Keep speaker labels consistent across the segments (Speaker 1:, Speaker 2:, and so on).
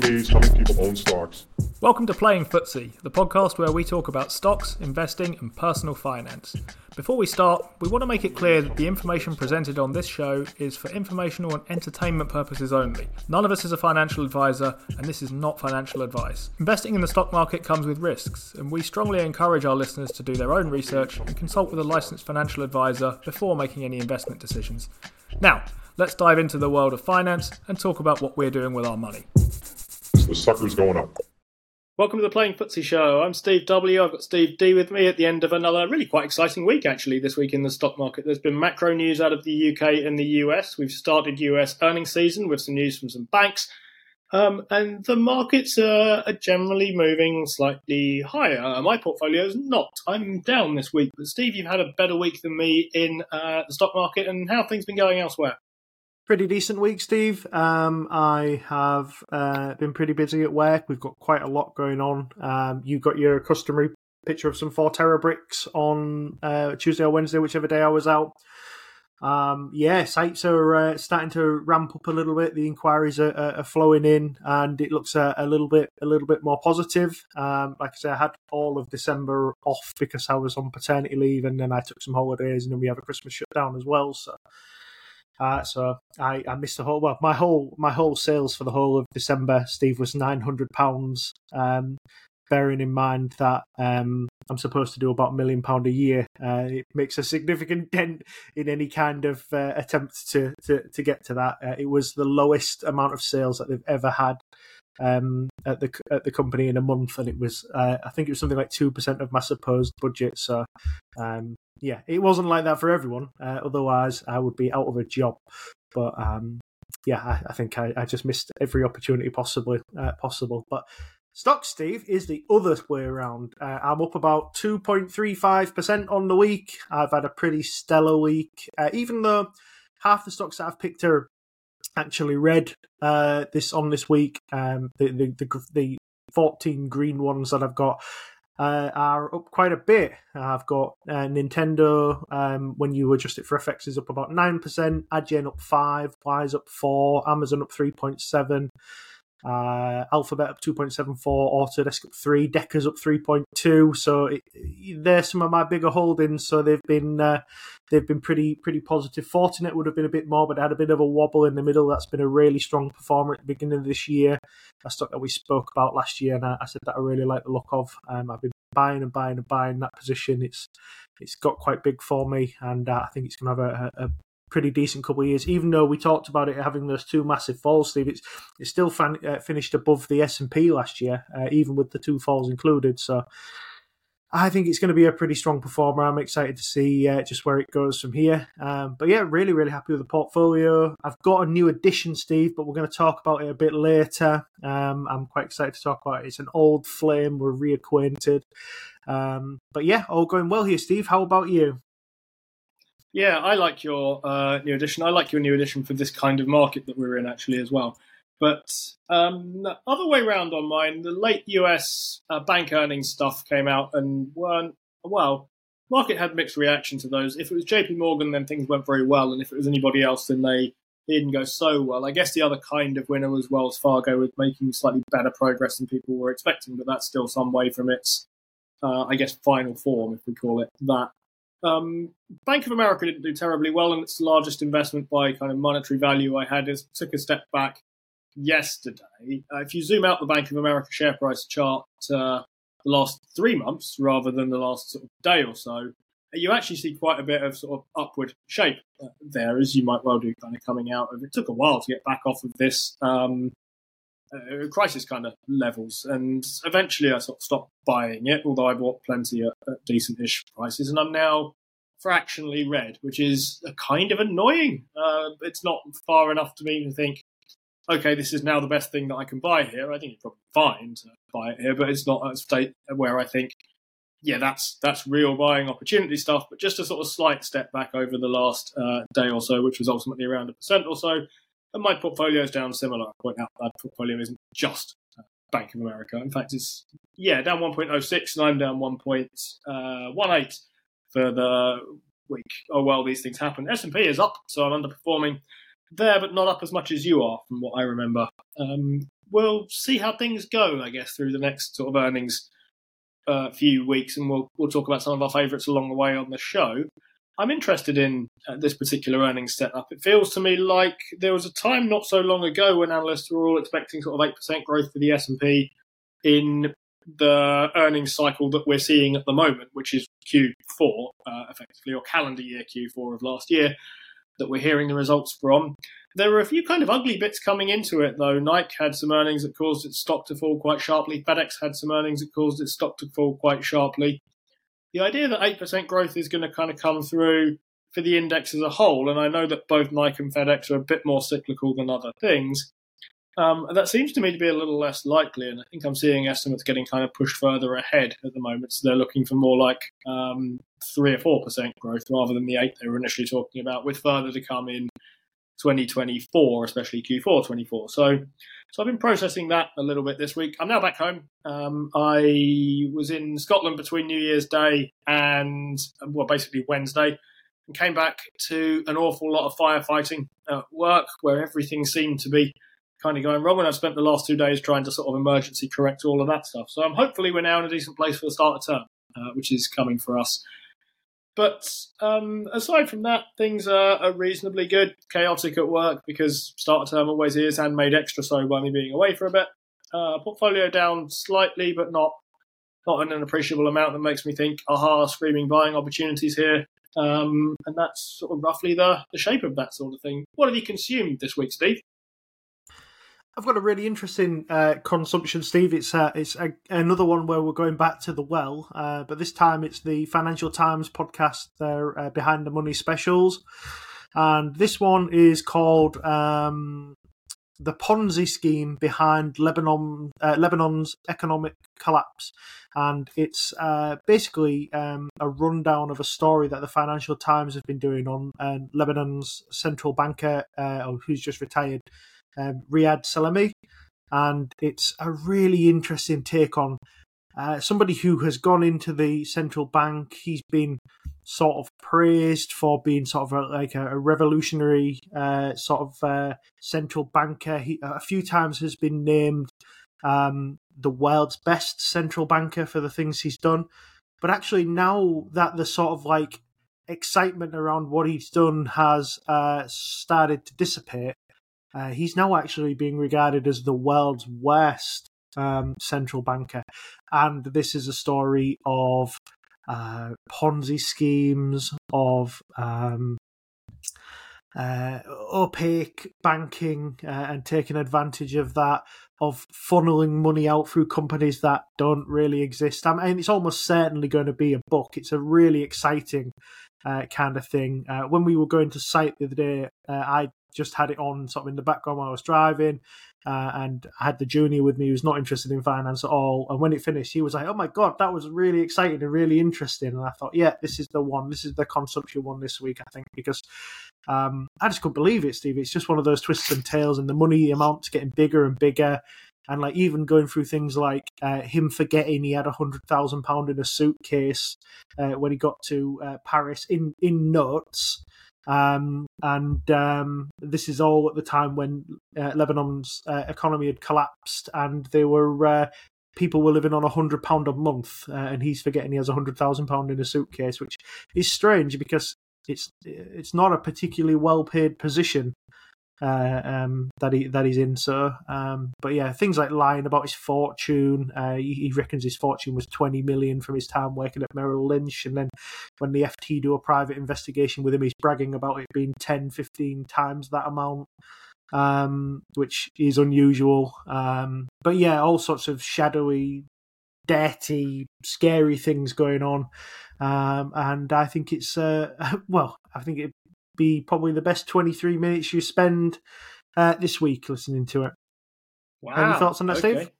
Speaker 1: people own stocks.
Speaker 2: Welcome to Playing FTSE, the podcast where we talk about stocks, investing, and personal finance. Before we start, we want to make it clear that the information presented on this show is for informational and entertainment purposes only. None of us is a financial advisor, and this is not financial advice. Investing in the stock market comes with risks, and we strongly encourage our listeners to do their own research and consult with a licensed financial advisor before making any investment decisions. Now, let's dive into the world of finance and talk about what we're doing with our money.
Speaker 1: The sucker's going up.
Speaker 2: Welcome to the Playing FTSE Show. I'm Steve W. I've got Steve D with me at the end of another really quite exciting week, actually, this week in the stock market. There's been macro news out of the UK and the US. We've started US earnings season with some news from some banks. Um, and the markets are, generally moving slightly higher. My portfolio is not. I'm down this week. But Steve, you've had a better week than me in uh, the stock market. And how have things been going elsewhere?
Speaker 3: Pretty decent week, Steve. Um, I have uh, been pretty busy at work. We've got quite a lot going on. Um, you got your customary picture of some Forterra bricks on uh, Tuesday or Wednesday, whichever day I was out. Um, yeah, sites are uh, starting to ramp up a little bit. The inquiries are, are flowing in, and it looks a, a, little bit a little bit more positive. Um, like I said, I had all of December off because I was on paternity leave, and then I took some holidays, and then we have a Christmas shutdown as well. So uh, so I, I missed the whole well my whole my whole sales for the whole of December, Steve, was nine hundred pounds. Um, bearing in mind that um, I'm supposed to do about a million pound a year, uh, it makes a significant dent in any kind of uh, attempt to, to to get to that. Uh, it was the lowest amount of sales that they've ever had um, at the at the company in a month, and it was uh, I think it was something like two percent of my supposed budget. So um, yeah, it wasn't like that for everyone. Uh, otherwise, I would be out of a job. But um, yeah, I, I think I, I, just missed every opportunity possibly uh, possible. But stock, Steve, is the other way around. Uh, I'm up about two point three five percent on the week. I've had a pretty stellar week, uh, even though half the stocks that I've picked are actually red uh, this on this week. Um, the, the the the 14 green ones that I've got uh, are up quite a bit. I've got uh, Nintendo, um, when you adjust it for FX, is up about 9%, Adyen up 5 Wise up 4 Amazon up 3.7 uh, Alphabet up 2.74, Autodesk up 3, Deckers up 3.2. So it, they're some of my bigger holdings. So they've been uh, they've been pretty pretty positive. Fortinet would have been a bit more, but had a bit of a wobble in the middle. That's been a really strong performer at the beginning of this year. A stock that we spoke about last year, and I, I said that I really like the look of. Um, I've been buying and buying and buying that position. It's it's got quite big for me, and uh, I think it's going to have a, a, pretty decent couple of years. Even though we talked about it having those two massive falls, Steve, it's it's still fan, uh, finished above the S and P last year, uh, even with the two falls included. So. I think it's going to be a pretty strong performer. I'm excited to see uh, just where it goes from here. Um, but yeah, really, really happy with the portfolio. I've got a new addition, Steve, but we're going to talk about it a bit later. Um, I'm quite excited to talk about it. It's an old flame. We're reacquainted. Um, but yeah, all going well here, Steve. How about you?
Speaker 2: Yeah, I like your uh, new edition. I like your new edition for this kind of market that we're in, actually, as well. But um, the other way around on mine, the late US uh, bank earnings stuff came out and weren't, well, market had mixed reaction to those. If it was JP Morgan, then things went very well. And if it was anybody else, then they didn't go so well. I guess the other kind of winner was Wells Fargo with making slightly better progress than people were expecting, but that's still some way from its, uh, I guess, final form, if we call it that. Um, Bank of America didn't do terribly well, and its largest investment by kind of monetary value I had is took a step back yesterday. Uh, if you zoom out the Bank of America share price chart uh, the last three months rather than the last sort of day or so, you actually see quite a bit of sort of upward shape uh, there, as you might well do, kind of coming out of it. Took a while to get back off of this um, uh, crisis kind of levels. And eventually I sort of stopped buying it, although I bought plenty at, at decent-ish prices. And I'm now fractionally red, which is kind of annoying. Uh, it's not far enough to me to think, okay, this is now the best thing that I can buy here. I think it's probably fine to buy it here, but it's not a state where I think, yeah, that's that's real buying opportunity stuff. But just a sort of slight step back over the last uh, day or so, which was ultimately around a percent or so. And my portfolio is down similar. I point out that portfolio isn't just Bank of America. In fact, it's yeah down 1.06, and I'm down 1.18 uh, for the week. Oh well, these things happen. S and P is up, so I'm underperforming there, but not up as much as you are, from what I remember. Um, we'll see how things go, I guess, through the next sort of earnings uh, few weeks, and we'll we'll talk about some of our favourites along the way on the show. I'm interested in uh, this particular earnings setup. It feels to me like there was a time not so long ago when analysts were all expecting sort of eight percent growth for the S and P in the earnings cycle that we're seeing at the moment, which is Q4, uh, effectively, or calendar year Q4 of last year, that we're hearing the results from. There were a few kind of ugly bits coming into it, though. Nike had some earnings that caused its stock to fall quite sharply. FedEx had some earnings that caused its stock to fall quite sharply. The idea that 8% growth is going to kind of come through for the index as a whole, and I know that both Nike and FedEx are a bit more cyclical than other things, um, that seems to me to be a little less likely, and I think I'm seeing estimates getting kind of pushed further ahead at the moment. So they're looking for more like um, three or four percent growth rather than the eight they were initially talking about, with further to come in 2024, especially Q4 24. So, so I've been processing that a little bit this week. I'm now back home. Um, I was in Scotland between New Year's Day and well, basically Wednesday, and came back to an awful lot of firefighting at work, where everything seemed to be kind of going wrong. And I've spent the last two days trying to sort of emergency correct all of that stuff. So I'm hopefully we're now in a decent place for the start of term, uh, which is coming for us. But um, aside from that, things are, are, reasonably good. Chaotic at work because start of term always is, and made extra so by me being away for a bit. Uh, portfolio down slightly, but not not an appreciable amount that makes me think, aha, screaming buying opportunities here. Um, and that's sort of roughly the, the shape of that sort of thing. What have you consumed this week, Steve?
Speaker 3: I've got a really interesting uh, consumption, Steve. It's uh, it's a, another one where we're going back to the well, uh, but this time it's the Financial Times podcast, their uh, Behind the Money specials, and this one is called um, "The Ponzi Scheme Behind Lebanon uh, Lebanon's Economic Collapse," and it's uh, basically um, a rundown of a story that the Financial Times have been doing on Lebanon's central banker, who's just retired um, Riyad Salameh, and it's a really interesting take on uh, somebody who has gone into the central bank. He's been sort of praised for being sort of a, like a, a revolutionary uh, sort of uh, central banker. He a few times has been named um, the world's best central banker for the things he's done. But actually, now that the sort of like excitement around what he's done has uh, started to dissipate, uh, he's now actually being regarded as the world's worst um, central banker. And this is a story of uh, Ponzi schemes, of um, uh, opaque banking uh, and taking advantage of that, of funneling money out through companies that don't really exist. I mean, it's almost certainly going to be a book. It's a really exciting uh, kind of thing. Uh, when we were going to site the other day, uh, I just had it on sort of in the background while I was driving. Uh, and I had the junior with me who was not interested in finance at all. And when it finished, he was like, "Oh my god, that was really exciting and really interesting." And I thought, "Yeah, this is the one. This is the consumption one this week, I think, because um, I just couldn't believe it, Steve. It's just one of those twists and tales, and the money amount's getting bigger and bigger." And like even going through things like uh, him forgetting he had a hundred thousand pound in a suitcase uh, when he got to uh, Paris in in notes, um, and um, this is all at the time when uh, Lebanon's uh, economy had collapsed, and they were uh, people were living on a hundred pound a month, uh, and he's forgetting he has a hundred thousand pound in a suitcase, which is strange because it's it's not a particularly well paid position uh, um, that he that he's in. So, um, but yeah, things like lying about his fortune. Uh, he, he, reckons his fortune was twenty million from his time working at Merrill Lynch, and then when the FT do a private investigation with him, he's bragging about it being 10, 15 times that amount. Um, which is unusual. Um, but yeah, all sorts of shadowy, dirty, scary things going on. Um, and I think it's uh, well, I think it be probably the best 23 minutes you spend uh, this week listening to it. Wow. Any thoughts on that, okay. Steve?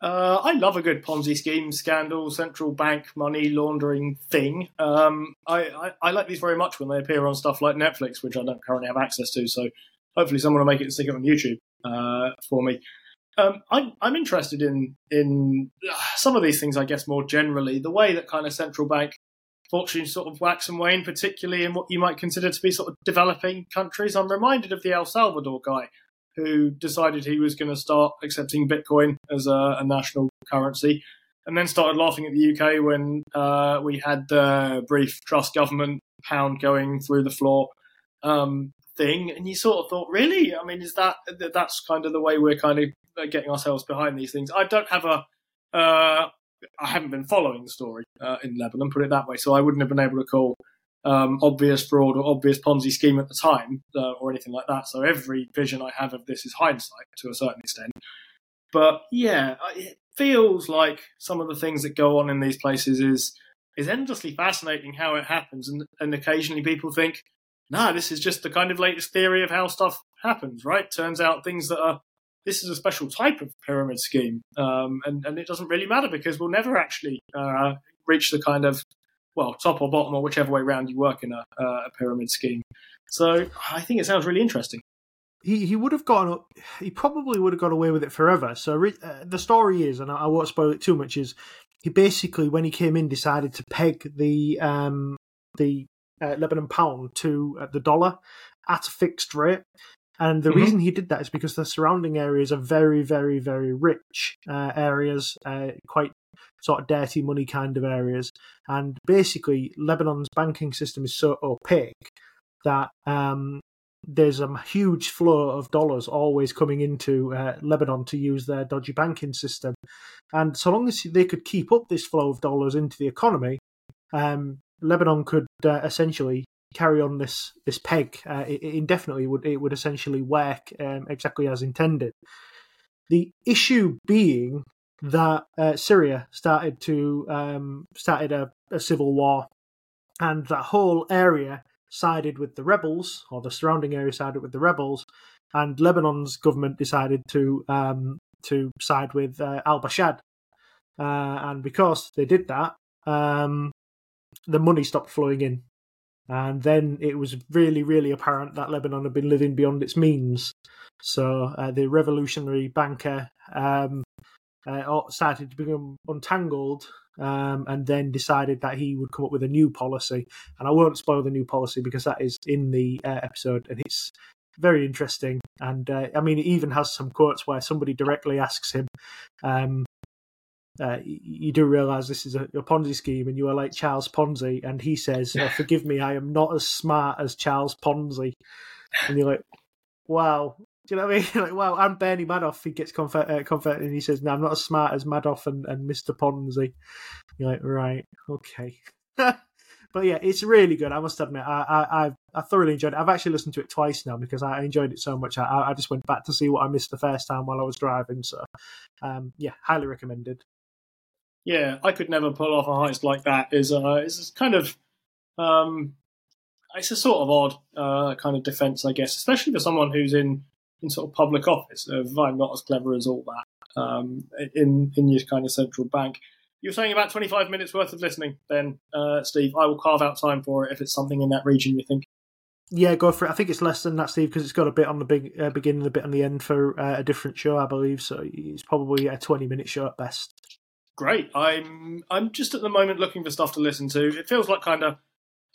Speaker 2: Uh, I love a good Ponzi scheme, scandal, central bank money laundering thing. Um, I, I, I, like these very much when they appear on stuff like Netflix, which I don't currently have access to. So hopefully someone will make it and stick it on YouTube uh, for me. Um, I, I'm interested in in some of these things, I guess, more generally. The way that kind of central bank fortunes sort of wax and wane, particularly in what you might consider to be sort of developing countries. I'm reminded of the El Salvador guy who decided he was going to start accepting Bitcoin as a, a, national currency, and then started laughing at the UK when uh, we had the brief Truss government pound going through the floor um, thing, and you sort of thought, really? I mean, is that that's kind of the way we're kind of getting ourselves behind these things? I don't have a uh, I haven't been following the story uh, in Lebanon, put it that way, so I wouldn't have been able to call um, obvious fraud or obvious Ponzi scheme at the time uh, or anything like that. So every vision I have of this is hindsight to a certain extent. But yeah, it feels like some of the things that go on in these places is is endlessly fascinating how it happens, and, and occasionally people think, nah, this is just the kind of latest theory of how stuff happens, right? Turns out things that are this is a special type of pyramid scheme, um, and and it doesn't really matter because we'll never actually uh, reach the kind of well top or bottom or whichever way around you work in a, a pyramid scheme. So I think it sounds really interesting.
Speaker 3: He he would have gone. He probably would have got away with it forever. So uh, the story is, and I, won't spoil it too much. Is he basically when he came in decided to peg the um the uh, Lebanon pound to uh, the dollar at a fixed rate, and the mm-hmm. reason he did that is because the surrounding areas are very, very, very rich uh, areas, uh, quite sort of dirty money kind of areas. And basically, Lebanon's banking system is so opaque that um, there's a huge flow of dollars always coming into uh, Lebanon to use their dodgy banking system. And so long as they could keep up this flow of dollars into the economy, um, Lebanon could uh, essentially carry on this this peg. Uh, it, it indefinitely would it would essentially work um, exactly as intended. The issue being that uh, Syria started to um, started a, a, civil war, and that whole area sided with the rebels, or the surrounding area sided with the rebels, and Lebanon's government decided to um, to side with uh, Al Bashad, uh, and because they did that, um, the money stopped flowing in and then it was really, really apparent that Lebanon had been living beyond its means. So uh, the revolutionary banker um, uh, started to become untangled um, and then decided that he would come up with a new policy. And I won't spoil the new policy because that is in the uh, episode and it's very interesting. And uh, I mean, it even has some quotes where somebody directly asks him, um, uh, you do realize this is a, a, Ponzi scheme and you are like Charles Ponzi. And he says, oh, Forgive me, I am not as smart as Charles Ponzi. And you're like, Wow. Do you know what I mean? like, wow, and Bernie Madoff, he gets comfort, uh, comfort and he says, No, I'm not as smart as Madoff and, and Mr. Ponzi. You're like, Right, okay. but yeah, it's really good. I must admit, I, I, I, I thoroughly enjoyed it. I've actually listened to it twice now because I enjoyed it so much. I, I just went back to see what I missed the first time while I was driving. So, um, yeah, highly recommended.
Speaker 2: Yeah, I could never pull off a heist like that. Is uh, it's kind of um, it's a sort of odd uh, kind of defense, I guess, especially for someone who's in in sort of public office. If I'm not as clever as all that um, in in your kind of central bank. You're saying about 25 minutes worth of listening, then, uh, Steve. I will carve out time for it if it's something in that region you think.
Speaker 3: Yeah, go for it. I think it's less than that, Steve, because it's got a bit on the big uh, beginning, a bit on the end for uh, a different show, I believe. So it's probably a 20 minute show at best
Speaker 2: great. I'm I'm just at the moment looking for stuff to listen to. It feels like kind of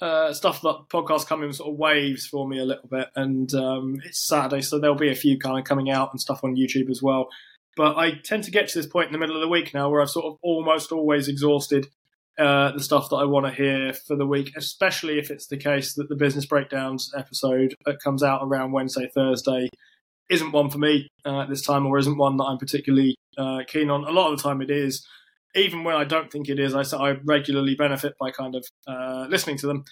Speaker 2: uh, stuff that podcasts come in sort of waves for me a little bit, and um, it's Saturday, so there'll be a few kind of coming out and stuff on YouTube as well. But I tend to get to this point in the middle of the week now where I've sort of almost always exhausted uh, the stuff that I want to hear for the week, especially if it's the case that the business breakdowns episode that comes out around Wednesday, Thursday isn't one for me uh, at this time, or isn't one that I'm particularly uh, keen on. A lot of the time, it is even when I don't think it is, I, I regularly benefit by kind of uh, listening to them.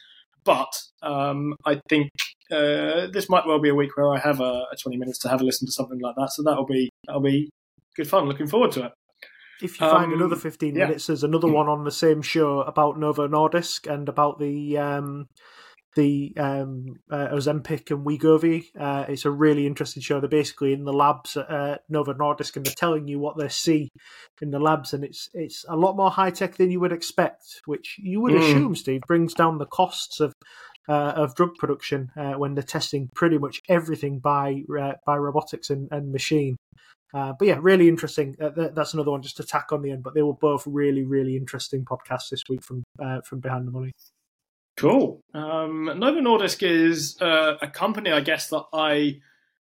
Speaker 2: But um, I think uh, this might well be a week where I have a, a, 20 minutes to have a listen to something like that. So that'll be that'll be good fun. Looking forward to it.
Speaker 3: If you find um, another 15 yeah. minutes, there's another one on the same show about Novo Nordisk and about the um, the um, uh, Ozempic and Wegovy. Uh, it's a really interesting show. They're basically in the labs at uh, Novo Nordisk and they're telling you what they see in the labs, and it's it's a lot more high tech than you would expect, which you would mm. assume, Steve, brings down the costs of uh, of drug production uh, when they're testing pretty much everything by uh, by robotics and, and machine. Uh, but yeah, really interesting. Uh, th- that's another one just to tack on the end. But they were both really, really interesting podcasts this week from uh, from Behind the Money.
Speaker 2: Cool. Um, Novo Nordisk is uh, a company, I guess, that I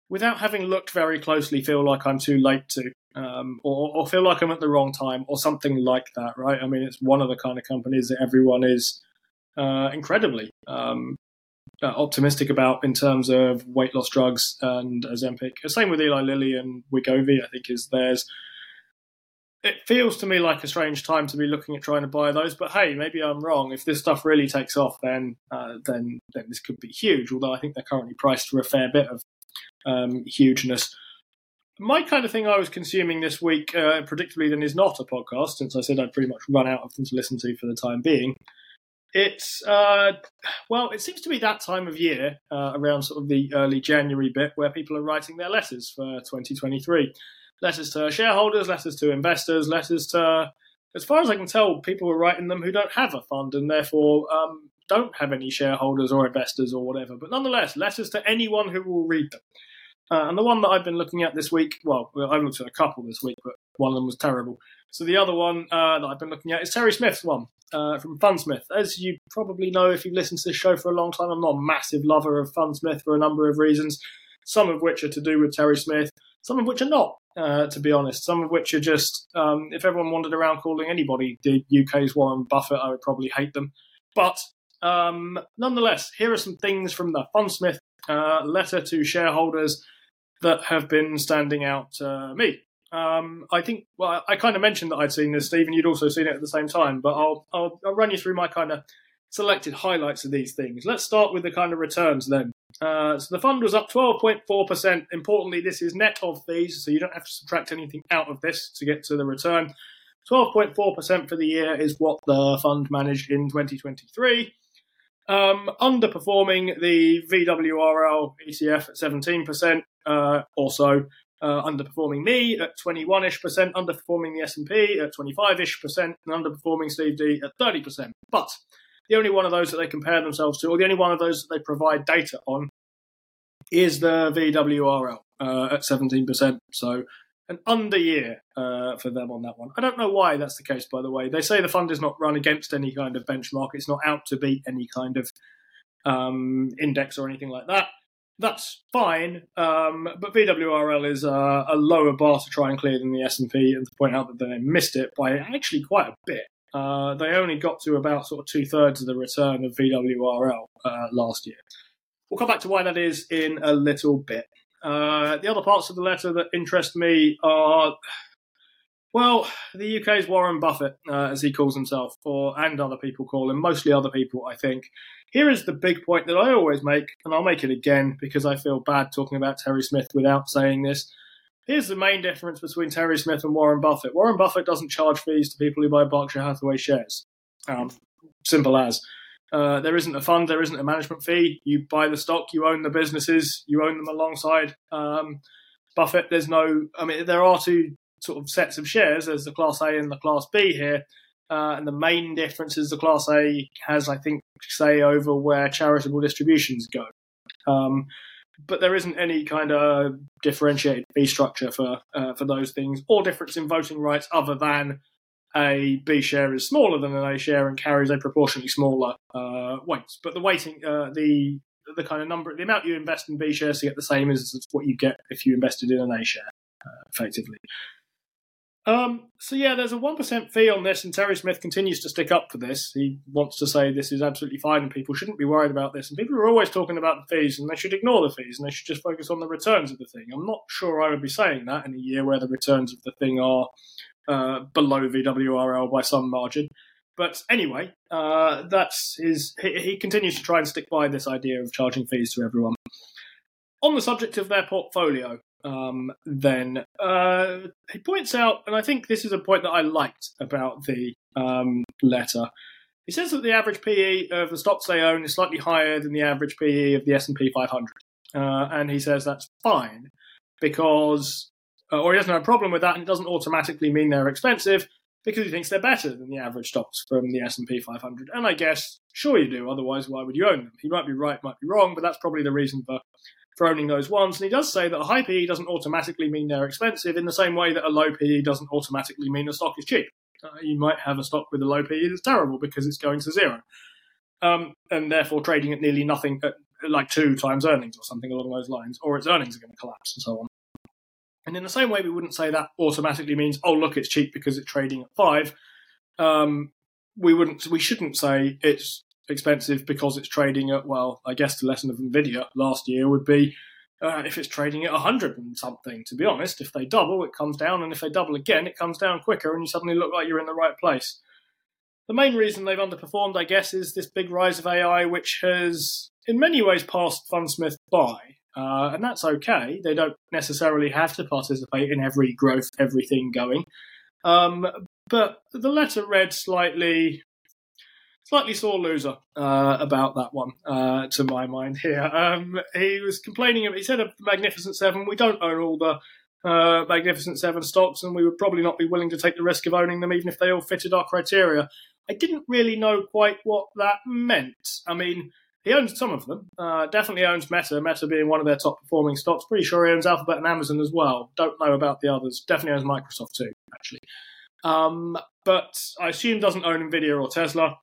Speaker 2: without having looked very closely, feel like I'm too late to, um, or, or feel like I'm at the wrong time, or something like that, right? I mean, it's one of the kind of companies that everyone is uh, incredibly um, uh, optimistic about in terms of weight loss drugs and Ozempic. Same with Eli Lilly and Wegovy, I think is theirs. It feels to me like a strange time to be looking at trying to buy those, but hey, maybe I'm wrong. If this stuff really takes off, then uh, then then this could be huge. Although I think they're currently priced for a fair bit of um, hugeness. My kind of thing I was consuming this week, uh, predictably, then is not a podcast, since I said I'd pretty much run out of them to listen to for the time being. It's uh, well, it seems to be that time of year uh, around sort of the early January bit where people are writing their letters for 2023. Letters to shareholders, letters to investors, letters to, as far as I can tell, people are writing them who don't have a fund and therefore um, don't have any shareholders or investors or whatever. But nonetheless, letters to anyone who will read them. Uh, and the one that I've been looking at this week, well, I've looked at a couple this week, but one of them was terrible. So the other one uh, that I've been looking at is Terry Smith's one uh, from Fundsmith. As you probably know if you've listened to this show for a long time, I'm not a massive lover of Fundsmith for a number of reasons, some of which are to do with Terry Smith, some of which are not, uh, to be honest. Some of which are just, um, if everyone wandered around calling anybody the UK's Warren Buffett, I would probably hate them. But um, nonetheless, here are some things from the Fundsmith uh, letter to shareholders that have been standing out to me. Um, I think, well, I kind of mentioned that I'd seen this, Stephen. You'd also seen it at the same time, but I'll, I'll, I'll run you through my kind of selected highlights of these things. Let's start with the kind of returns then. Uh, so the fund was up 12.4%. Importantly, this is net of fees, so you don't have to subtract anything out of this to get to the return. 12.4% for the year is what the fund managed in 2023. Um, underperforming the VWRL ETF at 17%, uh, also uh, underperforming me at 21ish percent, underperforming the S&P at 25ish percent, and underperforming Steve D at 30%. But the only one of those that they compare themselves to, or the only one of those that they provide data on, is the VWRL uh, at 17%. So an under year uh, for them on that one. I don't know why that's the case, by the way. They say the fund is not run against any kind of benchmark. It's not out to beat any kind of um, index or anything like that that's fine. Um, but VWRL is a, a, lower bar to try and clear than the S&P, and to point out that they missed it by actually quite a bit. Uh, they only got to about sort of two thirds of the return of VWRL uh, last year. We'll come back to why that is in a little bit. Uh, the other parts of the letter that interest me are, well, the UK's Warren Buffett, uh, as he calls himself, or and other people call him, mostly other people, I think. Here is the big point that I always make, and I'll make it again because I feel bad talking about Terry Smith without saying this. Here's the main difference between Terry Smith and Warren Buffett. Warren Buffett doesn't charge fees to people who buy Berkshire Hathaway shares. Um, simple as. Uh, there isn't a fund, there isn't a management fee. You buy the stock, you own the businesses, you own them alongside um, Buffett. There's no, I mean, there are two sort of sets of shares. There's the Class A and the Class B here. Uh, and the main difference is the Class A has, I think, say over where charitable distributions go. Um, but there isn't any kind of differentiated fee structure for uh, for those things, or difference in voting rights other than a B share is smaller than an A share and carries a proportionally smaller uh, weight. But the weighting, uh, the the kind of number, the amount you invest in B shares to get the same as what you get if you invested in an A share, uh, effectively. Um, so yeah, there's a one percent fee on this, and Terry Smith continues to stick up for this. He wants to say this is absolutely fine, and people shouldn't be worried about this. And people are always talking about the fees, and they should ignore the fees, and they should just focus on the returns of the thing. I'm not sure I would be saying that in a year where the returns of the thing are uh, below VWRL by some margin. But anyway, uh, that's his. He, he continues to try and stick by this idea of charging fees to everyone. On the subject of their portfolio, um, then uh, he points out, and I think this is a point that I liked about the um, letter. He says that the average PE of the stocks they own is slightly higher than the average PE of the S and P 500, uh, and he says that's fine because, uh, or he doesn't have a problem with that, and it doesn't automatically mean they're expensive because he thinks they're better than the average stocks from the S and P 500. And I guess, sure you do. Otherwise, why would you own them? He might be right, might be wrong, but that's probably the reason for for owning those ones. And he does say that a high PE doesn't automatically mean they're expensive in the same way that a low PE doesn't automatically mean a stock is cheap. Uh, you might have a stock with a low PE that's terrible because it's going to zero. Um, and therefore trading at nearly nothing, at, like two times earnings or something along those lines, or its earnings are going to collapse and so on. And in the same way, we wouldn't say that automatically means, oh, look, it's cheap because it's trading at five. Um, we wouldn't, we shouldn't say it's expensive because it's trading at, well, I guess the lesson of Nvidia last year would be uh, if it's trading at 100 and something. To be honest, if they double, it comes down, and if they double again, it comes down quicker, and you suddenly look like you're in the right place. The main reason they've underperformed, I guess, is this big rise of AI, which has in many ways passed Fundsmith by. Uh, and that's okay. They don't necessarily have to participate in every growth, everything going. Um, but the letter read slightly, slightly sore loser uh, about that one, uh, to my mind. Here, um, he was complaining. He said of the Magnificent Seven, we don't own all the uh, Magnificent Seven stocks, and we would probably not be willing to take the risk of owning them, even if they all fitted our criteria. I didn't really know quite what that meant. I mean, he owns some of them. Uh, definitely owns Meta, Meta being one of their top performing stocks. Pretty sure he owns Alphabet and Amazon as well. Don't know about the others. Definitely owns Microsoft too, actually. Um, but I assume doesn't own Nvidia or Tesla.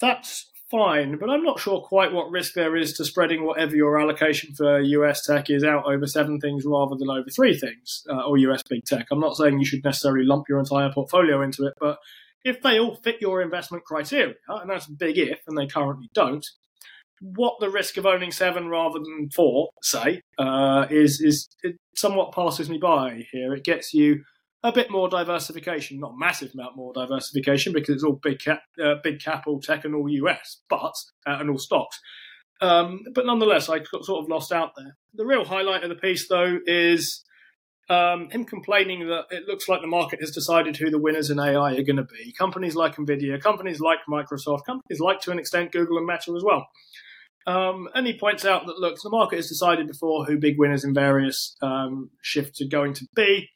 Speaker 2: That's fine, but I'm not sure quite what risk there is to spreading whatever your allocation for US tech is out over seven things rather than over three things, uh, or US big tech. I'm not saying you should necessarily lump your entire portfolio into it, but if they all fit your investment criteria, and that's a big if, and they currently don't, what the risk of owning seven rather than four, say, uh, is is it somewhat passes me by here. It gets you a bit more diversification, not massive amount more diversification because it's all big cap, uh, big cap, all tech, and all US, but uh, and all stocks. Um, but nonetheless, I got sort of lost out there. The real highlight of the piece, though, is um, him complaining that it looks like the market has decided who the winners in AI are going to be. Companies like Nvidia, companies like Microsoft, companies like to an extent Google and Meta as well. Um, and he points out that look, the market has decided before who big winners in various um, shifts are going to be.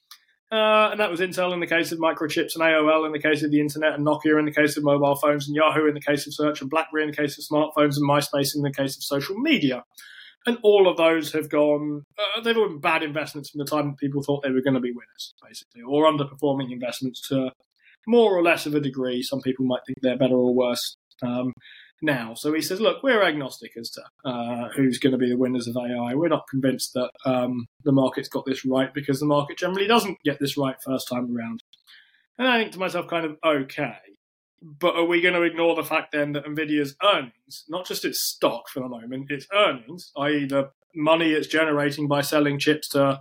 Speaker 2: Uh, and that was Intel in the case of microchips and AOL in the case of the internet and Nokia in the case of mobile phones and Yahoo in the case of search and BlackBerry in the case of smartphones and MySpace in the case of social media and all of those have gone. Uh, they've all been bad investments from the time people thought they were going to be winners, basically, or underperforming investments to more or less of a degree. Some people might think they're better or worse um, now. So he says, look, we're agnostic as to uh, who's going to be the winners of AI. We're not convinced that um, the market's got this right because the market generally doesn't get this right first time around. And I think to myself, kind of, okay. But are we going to ignore the fact then that Nvidia's earnings, not just its stock for the moment, its earnings, i.e., the money it's generating by selling chips to,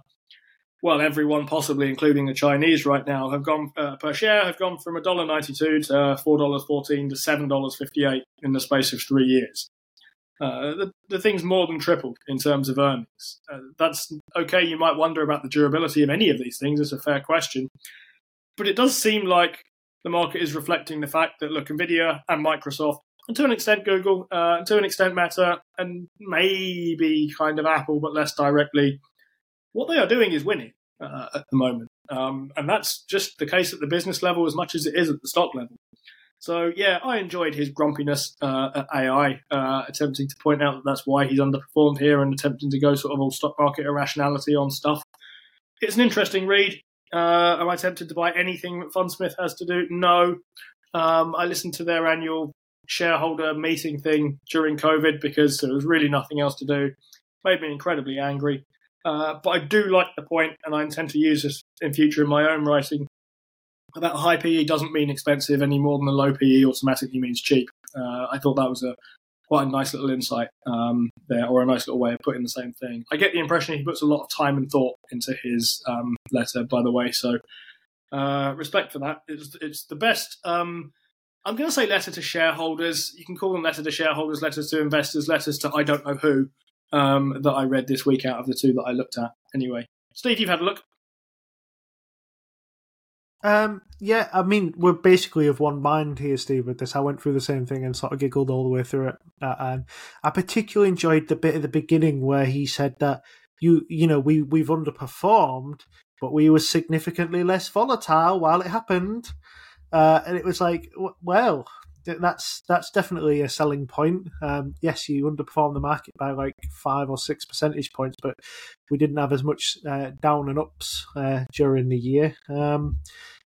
Speaker 2: well, everyone possibly, including the Chinese right now, have gone uh, per share have gone from $1.92 to $4.14 to $7.58 in the space of three years. Uh, the, the thing's more than tripled in terms of earnings. Uh, that's okay. You might wonder about the durability of any of these things. It's a fair question. But it does seem like the market is reflecting the fact that look, Nvidia and Microsoft, and to an extent Google, uh, to an extent Meta, and maybe kind of Apple, but less directly, what they are doing is winning uh, at the moment, um, and that's just the case at the business level as much as it is at the stock level. So yeah, I enjoyed his grumpiness uh, at AI, uh, attempting to point out that that's why he's underperformed here and attempting to go sort of all stock market irrationality on stuff. It's an interesting read. Uh, am I tempted to buy anything that Fundsmith has to do? No. Um, I listened to their annual shareholder meeting thing during COVID because there was really nothing else to do. Made me incredibly angry. Uh, but I do like the point, and I intend to use this in future in my own writing. that high PE doesn't mean expensive any more than the low PE automatically means cheap. Uh, I thought that was a quite a nice little insight um, there, or a nice little way of putting the same thing. I get the impression he puts a lot of time and thought into his um, letter, by the way. So uh, respect for that. It's, it's the best. Um, I'm going to say letter to shareholders. You can call them letter to shareholders, letters to investors, letters to I don't know who um, that I read this week out of the two that I looked at. Anyway, Steve, you've had a look.
Speaker 3: Um, yeah, I mean, we're basically of one mind here, Steve, with this. I went through the same thing and sort of giggled all the way through it. Uh, I particularly enjoyed the bit at the beginning where he said that you, you know, we we've underperformed, but we were significantly less volatile while it happened. Uh, and it was like, well, that's that's definitely a selling point. Um, yes, you underperformed the market by like five or six percentage points, but we didn't have as much uh, down and ups uh, during the year. Um,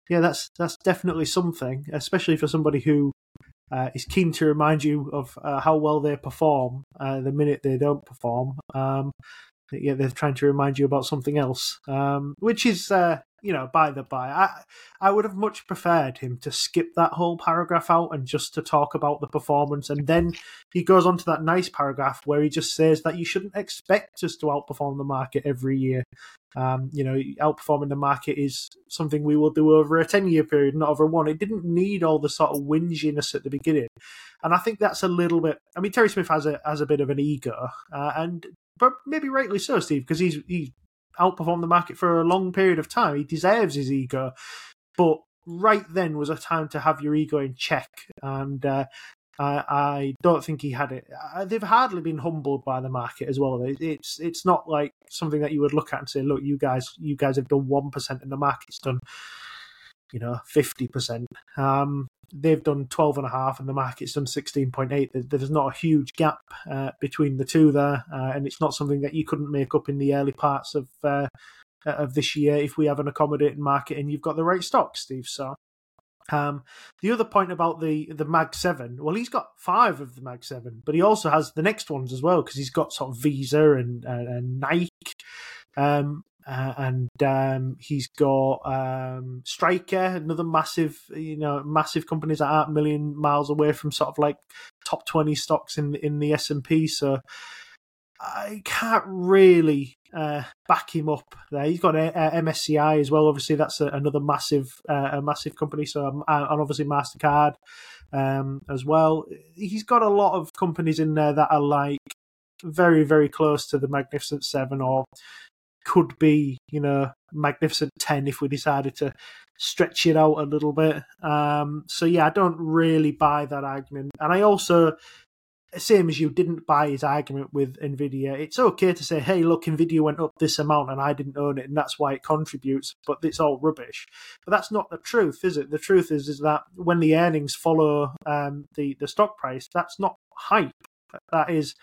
Speaker 3: yeah, that's that's definitely something, especially for somebody who uh, is keen to remind you of uh, how well they perform uh, the minute they don't perform. Um, yeah, they're trying to remind you about something else, um, which is, uh, you know, by the by. I, I would have much preferred him to skip that whole paragraph out and just to talk about the performance. And then he goes on to that nice paragraph where he just says that you shouldn't expect us to outperform the market every year. Um, you know, outperforming the market is something we will do over a 10 year period, not over one. It didn't need all the sort of whinginess at the beginning. And I think that's a little bit. I mean, Terry Smith has a has a bit of an ego, uh, and but maybe rightly so, Steve, because he's he's outperformed the market for a long period of time. He deserves his ego, but right then was a time to have your ego in check, and uh, I, I, don't think he had it. They've hardly been humbled by the market as well. It's it's not like something that you would look at and say, "Look, you guys, you guys have done one percent, and the market's done." You know, fifty percent. Um, they've done 12 and a half and the market's done 16.8 there's not a huge gap uh, between the two there uh, and it's not something that you couldn't make up in the early parts of uh, of this year if we have an accommodating market and you've got the right stock steve so um, the other point about the the Mag Seven, well, he's got five of the Mag Seven, but he also has the next ones as well because he's got sort of Visa and, and, and Nike. Um, uh, and um, he's got um, Stryker, another massive, you know, massive companies that aren't a million miles away from sort of like top twenty stocks in in the S and P. So I can't really uh, back him up there. He's got a, a MSCI as well. Obviously, that's a, another massive, uh, a massive company. So um, and obviously Mastercard um, as well. He's got a lot of companies in there that are like very, very close to the Magnificent Seven or could be, you know, magnificent 10 if we decided to stretch it out a little bit. Um, so, yeah, I don't really buy that argument. And I also, same as you, didn't buy his argument with NVIDIA. It's okay to say, hey, look, NVIDIA went up this amount and I didn't own it and that's why it contributes, but it's all rubbish. But that's not the truth, is it? The truth is, is that when the earnings follow um, the, the stock price, that's not hype. That is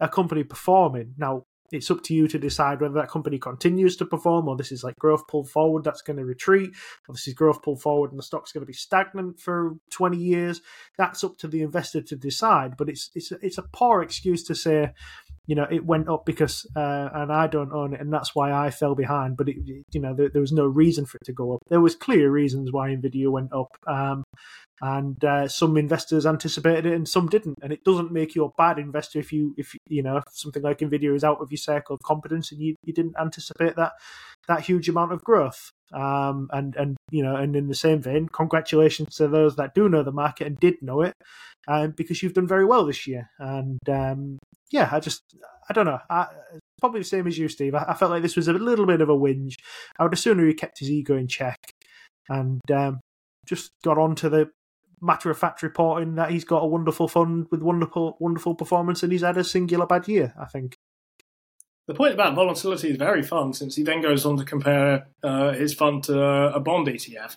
Speaker 3: a company performing. Now, it's up to you to decide whether that company continues to perform or this is like growth pulled forward that's going to retreat or this is growth pulled forward and the stock's going to be stagnant for 20 years. That's up to the investor to decide but it's it's it's a poor excuse to say you know it went up because uh, and I don't own it and that's why I fell behind but it, you know there, there, was no reason for it to go up. There was clear reasons why Nvidia went up um, and uh, some investors anticipated it and some didn't and it doesn't make you a bad investor if you if you know something like nvidia is out of your circle of competence and you, you didn't anticipate that that huge amount of growth um, and and you know and in the same vein congratulations to those that do know the market and did know it um, because you've done very well this year and um, yeah i just i don't know I, probably the same as you steve I, I, felt like this was a little bit of a whinge i would have sooner he kept his ego in check and um, just got on to the matter of fact reporting that he's got a wonderful fund with wonderful wonderful performance and he's had a singular bad year. I think.
Speaker 2: The point about volatility is very fun since he then goes on to compare uh, his fund to a bond ETF.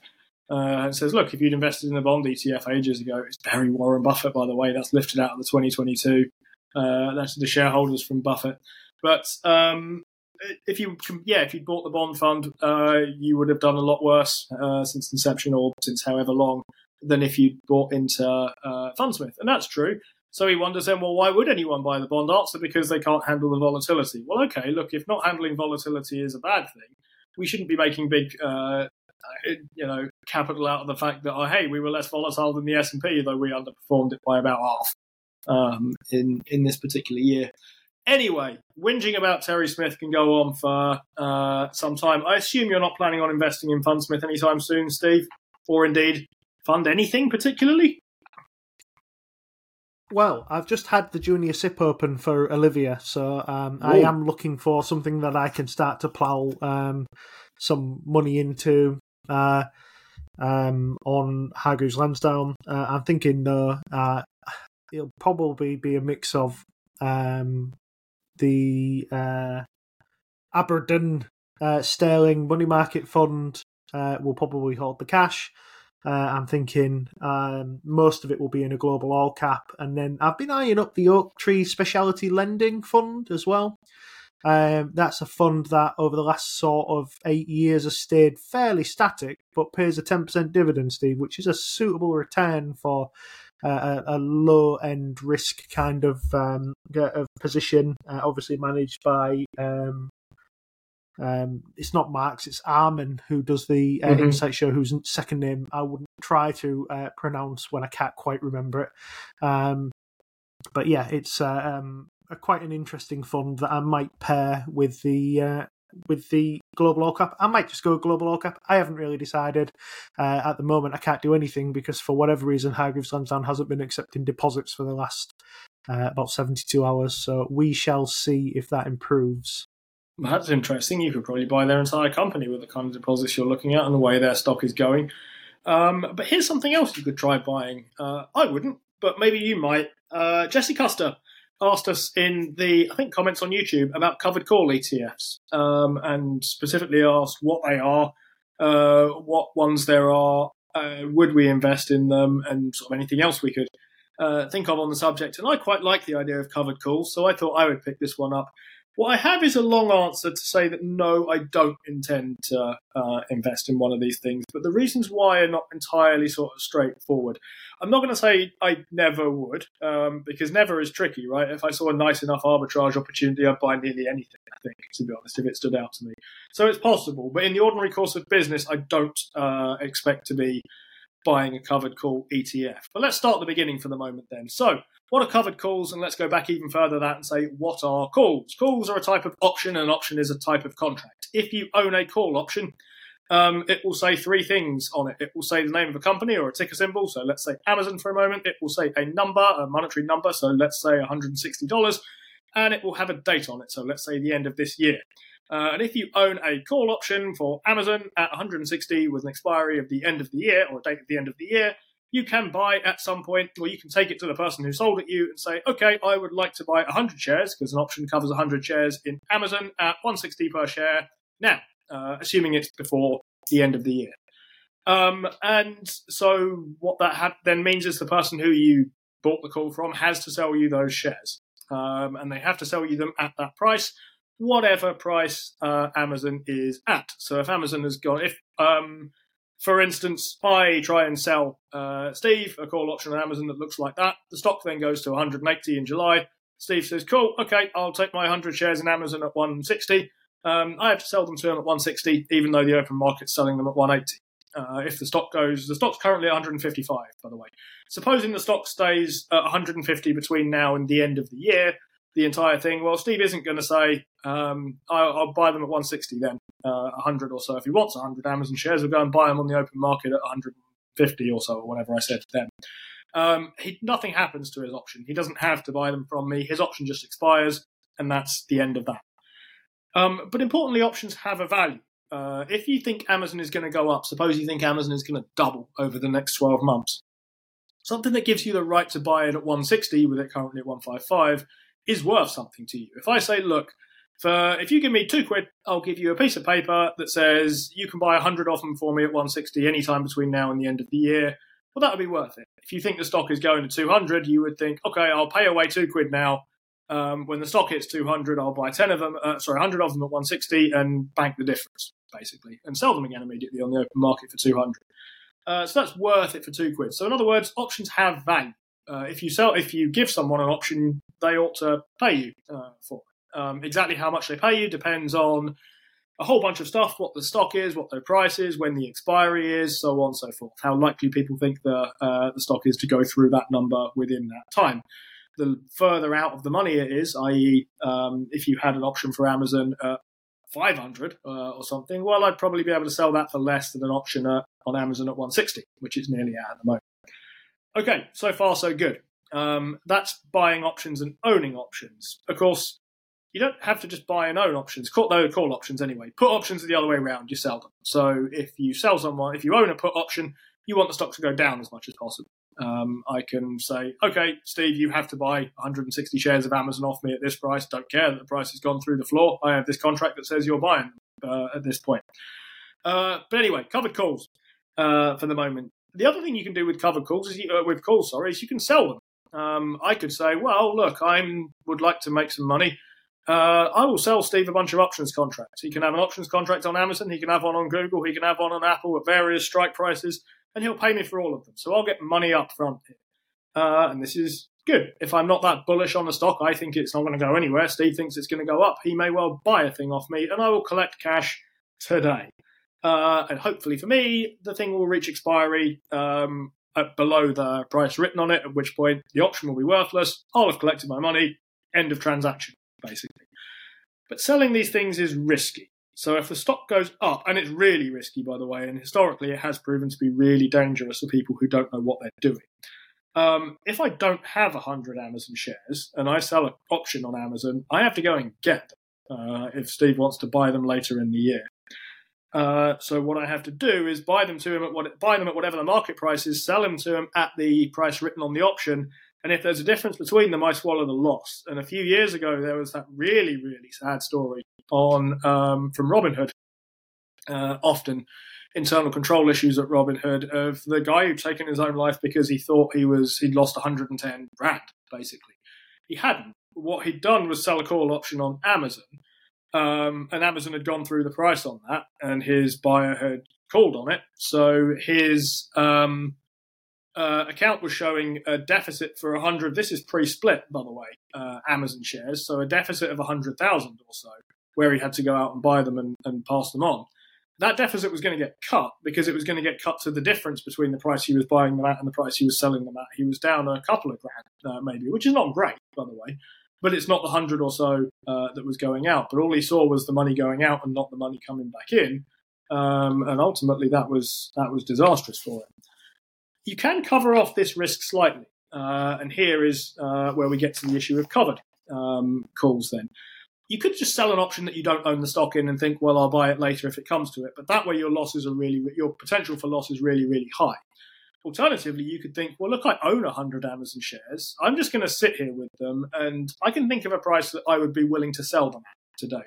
Speaker 2: Uh, and says, look, if you'd invested in a bond ETF ages ago, it's Barry Warren Buffett, by the way, that's lifted out of the 2022. Uh, that's the shareholders from Buffett. But um, if you, yeah, if you bought the bond fund, uh, you would have done a lot worse uh, since inception or since however long than if you bought into uh, Fundsmith. And that's true. So he wonders then, well, why would anyone buy the bond? Answer because they can't handle the volatility. Well, okay, look, if not handling volatility is a bad thing, we shouldn't be making big, uh, you know, capital out of the fact that, oh, hey, we were less volatile than the S and P, though we underperformed it by about half um, in in this particular year. Anyway, whinging about Terry Smith can go on for uh, some time. I assume you're not planning on investing in Fundsmith anytime soon, Steve, or indeed fund anything particularly?
Speaker 3: Well, I've just had the junior SIPP open for Olivia, so um, I am looking for something that I can start to plough um, some money into uh, um, on Hargreaves Lansdown. Uh, I'm thinking though uh, it'll probably be a mix of um, the uh, Aberdeen uh, Sterling Money Market Fund uh, will probably hold the cash. Uh, I'm thinking um, most of it will be in a global all cap, and then I've been eyeing up the Oaktree Specialty Lending Fund as well. Um, that's a fund that over the last sort of eight years has stayed fairly static, but pays a 10% dividend, Steve, which is a suitable return for a, a low end risk kind of um, of position, uh, obviously managed by. Um, um, it's not Marks, it's Armen who does the uh,
Speaker 2: Mhm.
Speaker 3: Insight Show, whose second name I wouldn't try to uh, pronounce when I can't quite remember it. Um, but yeah, it's uh, um, a, quite an interesting fund that I might pair with the uh, with the global all cap. I might just go global all cap. I haven't really decided uh, at the moment. I can't do anything because for whatever reason, Hargreaves Lansdown hasn't been accepting deposits for the last uh, about seventy two hours. So we shall see if that improves.
Speaker 2: That's interesting. You could probably buy their entire company with the kind of deposits you're looking at and the way their stock is going. Um, but here's something else you could try buying. Uh, I wouldn't, but maybe you might. Uh, Jesse Custer asked us in the, I think, comments on YouTube about covered call ETFs um, and specifically asked what they are, uh, what ones there are, uh, would we invest in them, and sort of anything else we could uh, think of on the subject. And I quite like the idea of covered calls, so I thought I would pick this one up. What I have is a long answer to say that no, I don't intend to uh, invest in one of these things. But the reasons why are not entirely sort of straightforward. I'm not going to say I never would, um, because never is tricky, right? If I saw a nice enough arbitrage opportunity, I'd buy nearly anything, I think, to be honest, if it stood out to me. So it's possible. But in the ordinary course of business, I don't uh, expect to be buying a covered call ETF. But let's start the beginning for the moment then. So, what are covered calls? And let's go back even further that and say, what are calls? Calls are a type of option, and an option is a type of contract. If you own a call option, um, it will say three things on it. It will say the name of a company or a ticker symbol. So let's say Amazon for a moment. It will say a number, a monetary number. So let's say $160. And it will have a date on it. So let's say the end of this year. Uh, and if you own a call option for Amazon at 160 with an expiry of the end of the year or a date at the end of the year, you can buy at some point, or you can take it to the person who sold it you and say, okay, I would like to buy 100 shares because an option covers 100 shares in Amazon at 160 per share now, uh, assuming it's before the end of the year. Um, and so what that ha- then means is the person who you bought the call from has to sell you those shares. Um, and they have to sell you them at that price whatever price uh, Amazon is at. So if Amazon has gone, if um, for instance, I try and sell uh, Steve a call option on Amazon that looks like that, the stock then goes to 180 in July. Steve says, "Cool, okay, I'll take my 100 shares in Amazon at 160." Um, I have to sell them to him at 160, even though the open market's selling them at 180. Uh, if the stock goes, the stock's currently 155, by the way. Supposing the stock stays at 150 between now and the end of the year, the entire thing. Well, Steve isn't going to say, um, I'll, I'll, buy them at 160 then, uh, 100 or so. If he wants 100 Amazon shares, we'll go and buy them on the open market at 150 or so, or whatever I said to them. Um, he, nothing happens to his option. He doesn't have to buy them from me. His option just expires, and that's the end of that. Um, but importantly, options have a value. Uh, if you think Amazon is going to go up, suppose you think Amazon is going to double over the next 12 months, something that gives you the right to buy it at 160 with it currently at 155 is worth something to you. If I say, look, for if you give me two quid, I'll give you a piece of paper that says you can buy a hundred of them for me at 160 anytime between now and the end of the year. Well, that would be worth it. If you think the stock is going to 200, you would think, okay, I'll pay away two quid now. Um, when the stock hits 200, I'll buy 10 of them, uh, sorry, 100 of them at 160 and bank the difference, basically, and sell them again immediately on the open market for 200. Uh, so that's worth it for two quid. So in other words, options have value. Uh, if you sell, if you give someone an option, they ought to pay you uh, for it. Um, exactly how much they pay you depends on a whole bunch of stuff: what the stock is, what their price is, when the expiry is, so on and so forth. How likely people think the uh, the stock is to go through that number within that time. The further out of the money it is, i.e., um, if you had an option for Amazon at 500 uh, or something, well, I'd probably be able to sell that for less than an option at, on Amazon at 160, which is nearly at the moment. Okay, so far so good. Um, that's buying options and owning options. Of course, you don't have to just buy and own options. Call, no, call options anyway. Put options are the other way around. You sell them. So if you sell someone, if you own a put option, you want the stock to go down as much as possible. Um, I can say, okay, Steve, you have to buy 160 shares of Amazon off me at this price. Don't care that the price has gone through the floor. I have this contract that says you're buying uh, at this point. Uh, but anyway, covered calls uh, for the moment. The other thing you can do with covered calls is you, uh, with calls, sorry, is you can sell them. Um, I could say, well, look, I would like to make some money. Uh, I will sell Steve a bunch of options contracts. He can have an options contract on Amazon. He can have one on Google. He can have one on Apple at various strike prices, and he'll pay me for all of them. So I'll get money up front here. uh, and this is good. If I'm not that bullish on the stock, I think it's not going to go anywhere. Steve thinks it's going to go up. He may well buy a thing off me, and I will collect cash today. Uh, and hopefully for me, the thing will reach expiry um, below the price written on it, at which point the option will be worthless. I'll have collected my money. End of transaction, basically. But selling these things is risky. So if the stock goes up, and it's really risky, by the way, and historically it has proven to be really dangerous for people who don't know what they're doing. Um, if I don't have 100 Amazon shares and I sell an option on Amazon, I have to go and get them uh, if Steve wants to buy them later in the year. Uh, so what I have to do is buy them to him at what buy them at whatever the market price is, sell them to him at the price written on the option, and if there's a difference between them, I swallow the loss. And a few years ago, there was that really, really sad story on um, from Robinhood. Uh, often internal control issues at Robinhood of the guy who'd taken his own life because he thought he was he'd lost 110 grand. Basically, he hadn't. What he'd done was sell a call option on Amazon, um, and Amazon had gone through the price on that, and his buyer had called on it. So his um, uh, account was showing a deficit for 100. This is pre-split, by the way, uh, Amazon shares. So a deficit of 100,000 or so, where he had to go out and buy them and, and pass them on. That deficit was going to get cut because it was going to get cut to the difference between the price he was buying them at and the price he was selling them at. He was down a couple of grand, uh, maybe, which is not great, by the way. But it's not the hundred or so uh, that was going out. But all he saw was the money going out and not the money coming back in. Um, and ultimately, that was that was disastrous for him you can cover off this risk slightly. Uh, and here is uh, where we get to the issue of covered um, calls then. You could just sell an option that you don't own the stock in and think, well, I'll buy it later if it comes to it. But that way, your losses are really, your potential for loss is really, really high. Alternatively, you could think, well, look, I own 100 Amazon shares. I'm just going to sit here with them and I can think of a price that I would be willing to sell them today.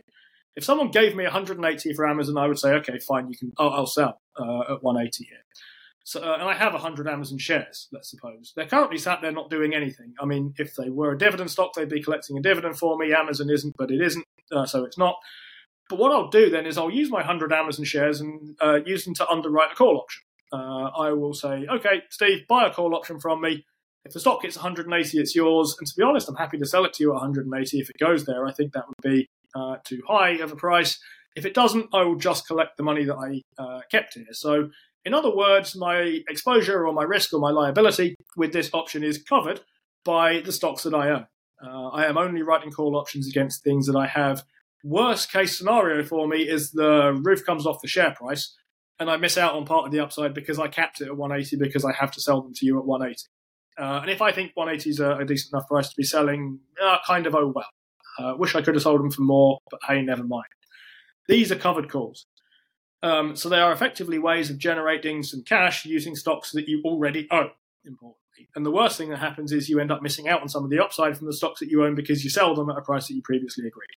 Speaker 2: If someone gave me 180 for Amazon, I would say, okay, fine, you can, I'll, I'll sell uh, at 180 here. So, uh, and I have 100 Amazon shares, let's suppose. They're currently sat there not doing anything. I mean, if they were a dividend stock, they'd be collecting a dividend for me. Amazon isn't, but it isn't, uh, so it's not. But what I'll do then is I'll use my 100 Amazon shares and uh, use them to underwrite a call option. Uh, I will say, okay, Steve, buy a call option from me. If the stock hits 180, it's yours. And to be honest, I'm happy to sell it to you at 180 if it goes there. I think that would be uh, too high of a price. If it doesn't, I will just collect the money that I uh, kept here. So in other words, my exposure or my risk or my liability with this option is covered by the stocks that I own. Uh, I am only writing call options against things that I have. Worst case scenario for me is the roof comes off the share price and I miss out on part of the upside because I capped it at 180 because I have to sell them to you at 180. Uh, and if I think 180 is a, a, decent enough price to be selling, uh, kind of oh well. Uh, wish I could have sold them for more, but hey, never mind. These are covered calls. Um, so they are effectively ways of generating some cash using stocks that you already own, importantly. And the worst thing that happens is you end up missing out on some of the upside from the stocks that you own because you sell them at a price that you previously agreed.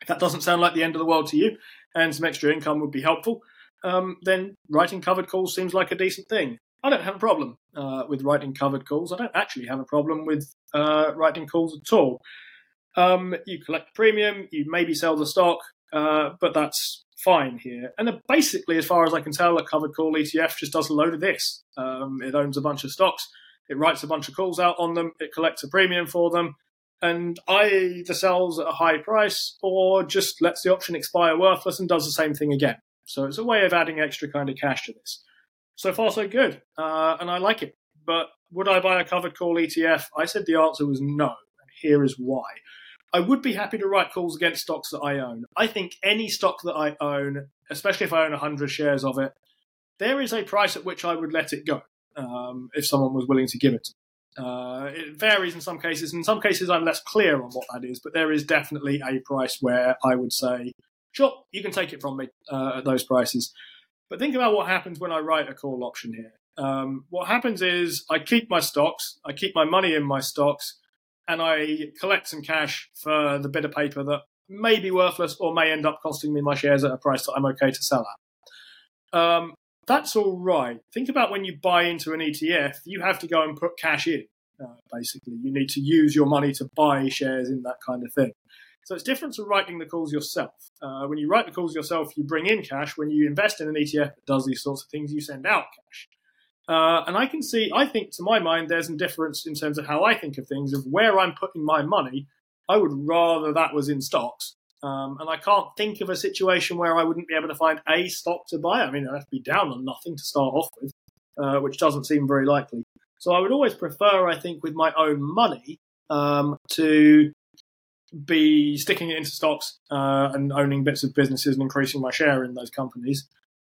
Speaker 2: If that doesn't sound like the end of the world to you and some extra income would be helpful, um, then writing covered calls seems like a decent thing. I don't have a problem uh, with writing covered calls. I don't actually have a problem with uh, writing calls at all. Um, you collect premium, you maybe sell the stock, uh, but that's fine here. And basically, as far as I can tell, a covered call ETF just does a load of this. Um, it owns a bunch of stocks, it writes a bunch of calls out on them, it collects a premium for them, and either sells at a high price or just lets the option expire worthless and does the same thing again. So it's a way of adding extra kind of cash to this. So far, so good, uh, and I like it. But would I buy a covered call ETF? I said the answer was no, and here is why. I would be happy to write calls against stocks that I own. I think any stock that I own, especially if I own 100 shares of it, there is a price at which I would let it go um, if someone was willing to give it. Uh, it varies in some cases. In some cases, I'm less clear on what that is, but there is definitely a price where I would say, sure, you can take it from me uh, at those prices. But think about what happens when I write a call option here. Um, what happens is I keep my stocks, I keep my money in my stocks, and I collect some cash for the bit of paper that may be worthless or may end up costing me my shares at a price that I'm okay to sell at. Um, that's all right. Think about when you buy into an ETF, you have to go and put cash in. Uh, basically, you need to use your money to buy shares in that kind of thing. So it's different to writing the calls yourself. Uh, when you write the calls yourself, you bring in cash. When you invest in an ETF that does these sorts of things, you send out cash. Uh, and I can see, I think to my mind, there's a difference in terms of how I think of things, of where I'm putting my money. I would rather that was in stocks. Um, and I can't think of a situation where I wouldn't be able to find a stock to buy. I mean, I'd have to be down on nothing to start off with, uh, which doesn't seem very likely. So I would always prefer, I think, with my own money, um, to be sticking it into stocks uh, and owning bits of businesses and increasing my share in those companies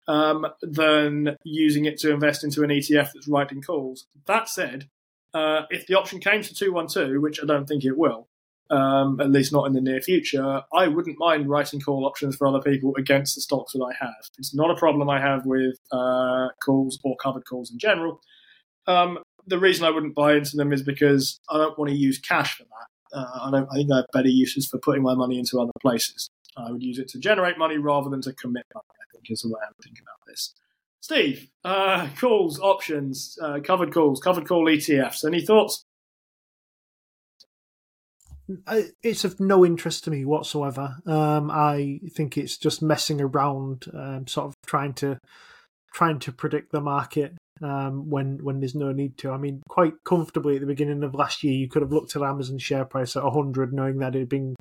Speaker 2: um, than using it to invest into an ETF that's writing calls. That said, uh, if the option came to 212, which I don't think it will, um, at least not in the near future, I wouldn't mind writing call options for other people against the stocks that I have. It's not a problem I have with uh, calls or covered calls in general. Um, the reason I wouldn't buy into them is because I don't want to use cash for that. Uh, I don't. I think I have better uses for putting my money into other places. I would use it to generate money rather than to commit money. I think is the way I would think about this. Steve, uh, calls, options, uh, covered calls, covered call ETFs. Any thoughts?
Speaker 3: It's of no interest to me whatsoever. Um, I think it's just messing around, um, sort of trying to trying to predict the market um, when when there's no need to. I mean, quite comfortably at the beginning of last year, you could have looked at Amazon share price at 100, knowing that it had been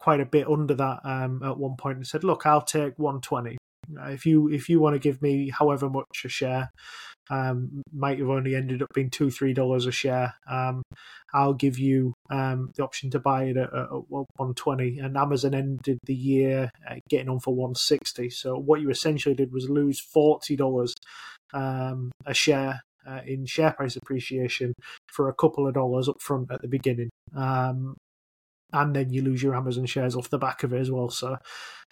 Speaker 3: quite a bit under that um, at one point, and said, "Look, I'll take 120." Uh, if you if you want to give me however much a share, um, might have only ended up being two three dollars a share. Um, I'll give you um, the option to buy it at, at, one twenty, and Amazon ended the year uh, getting on for one sixty. So what you essentially did was lose forty dollars um, a share uh, in share price appreciation for a couple of dollars up front at the beginning. Um, and then you lose your Amazon shares off the back of it as well. So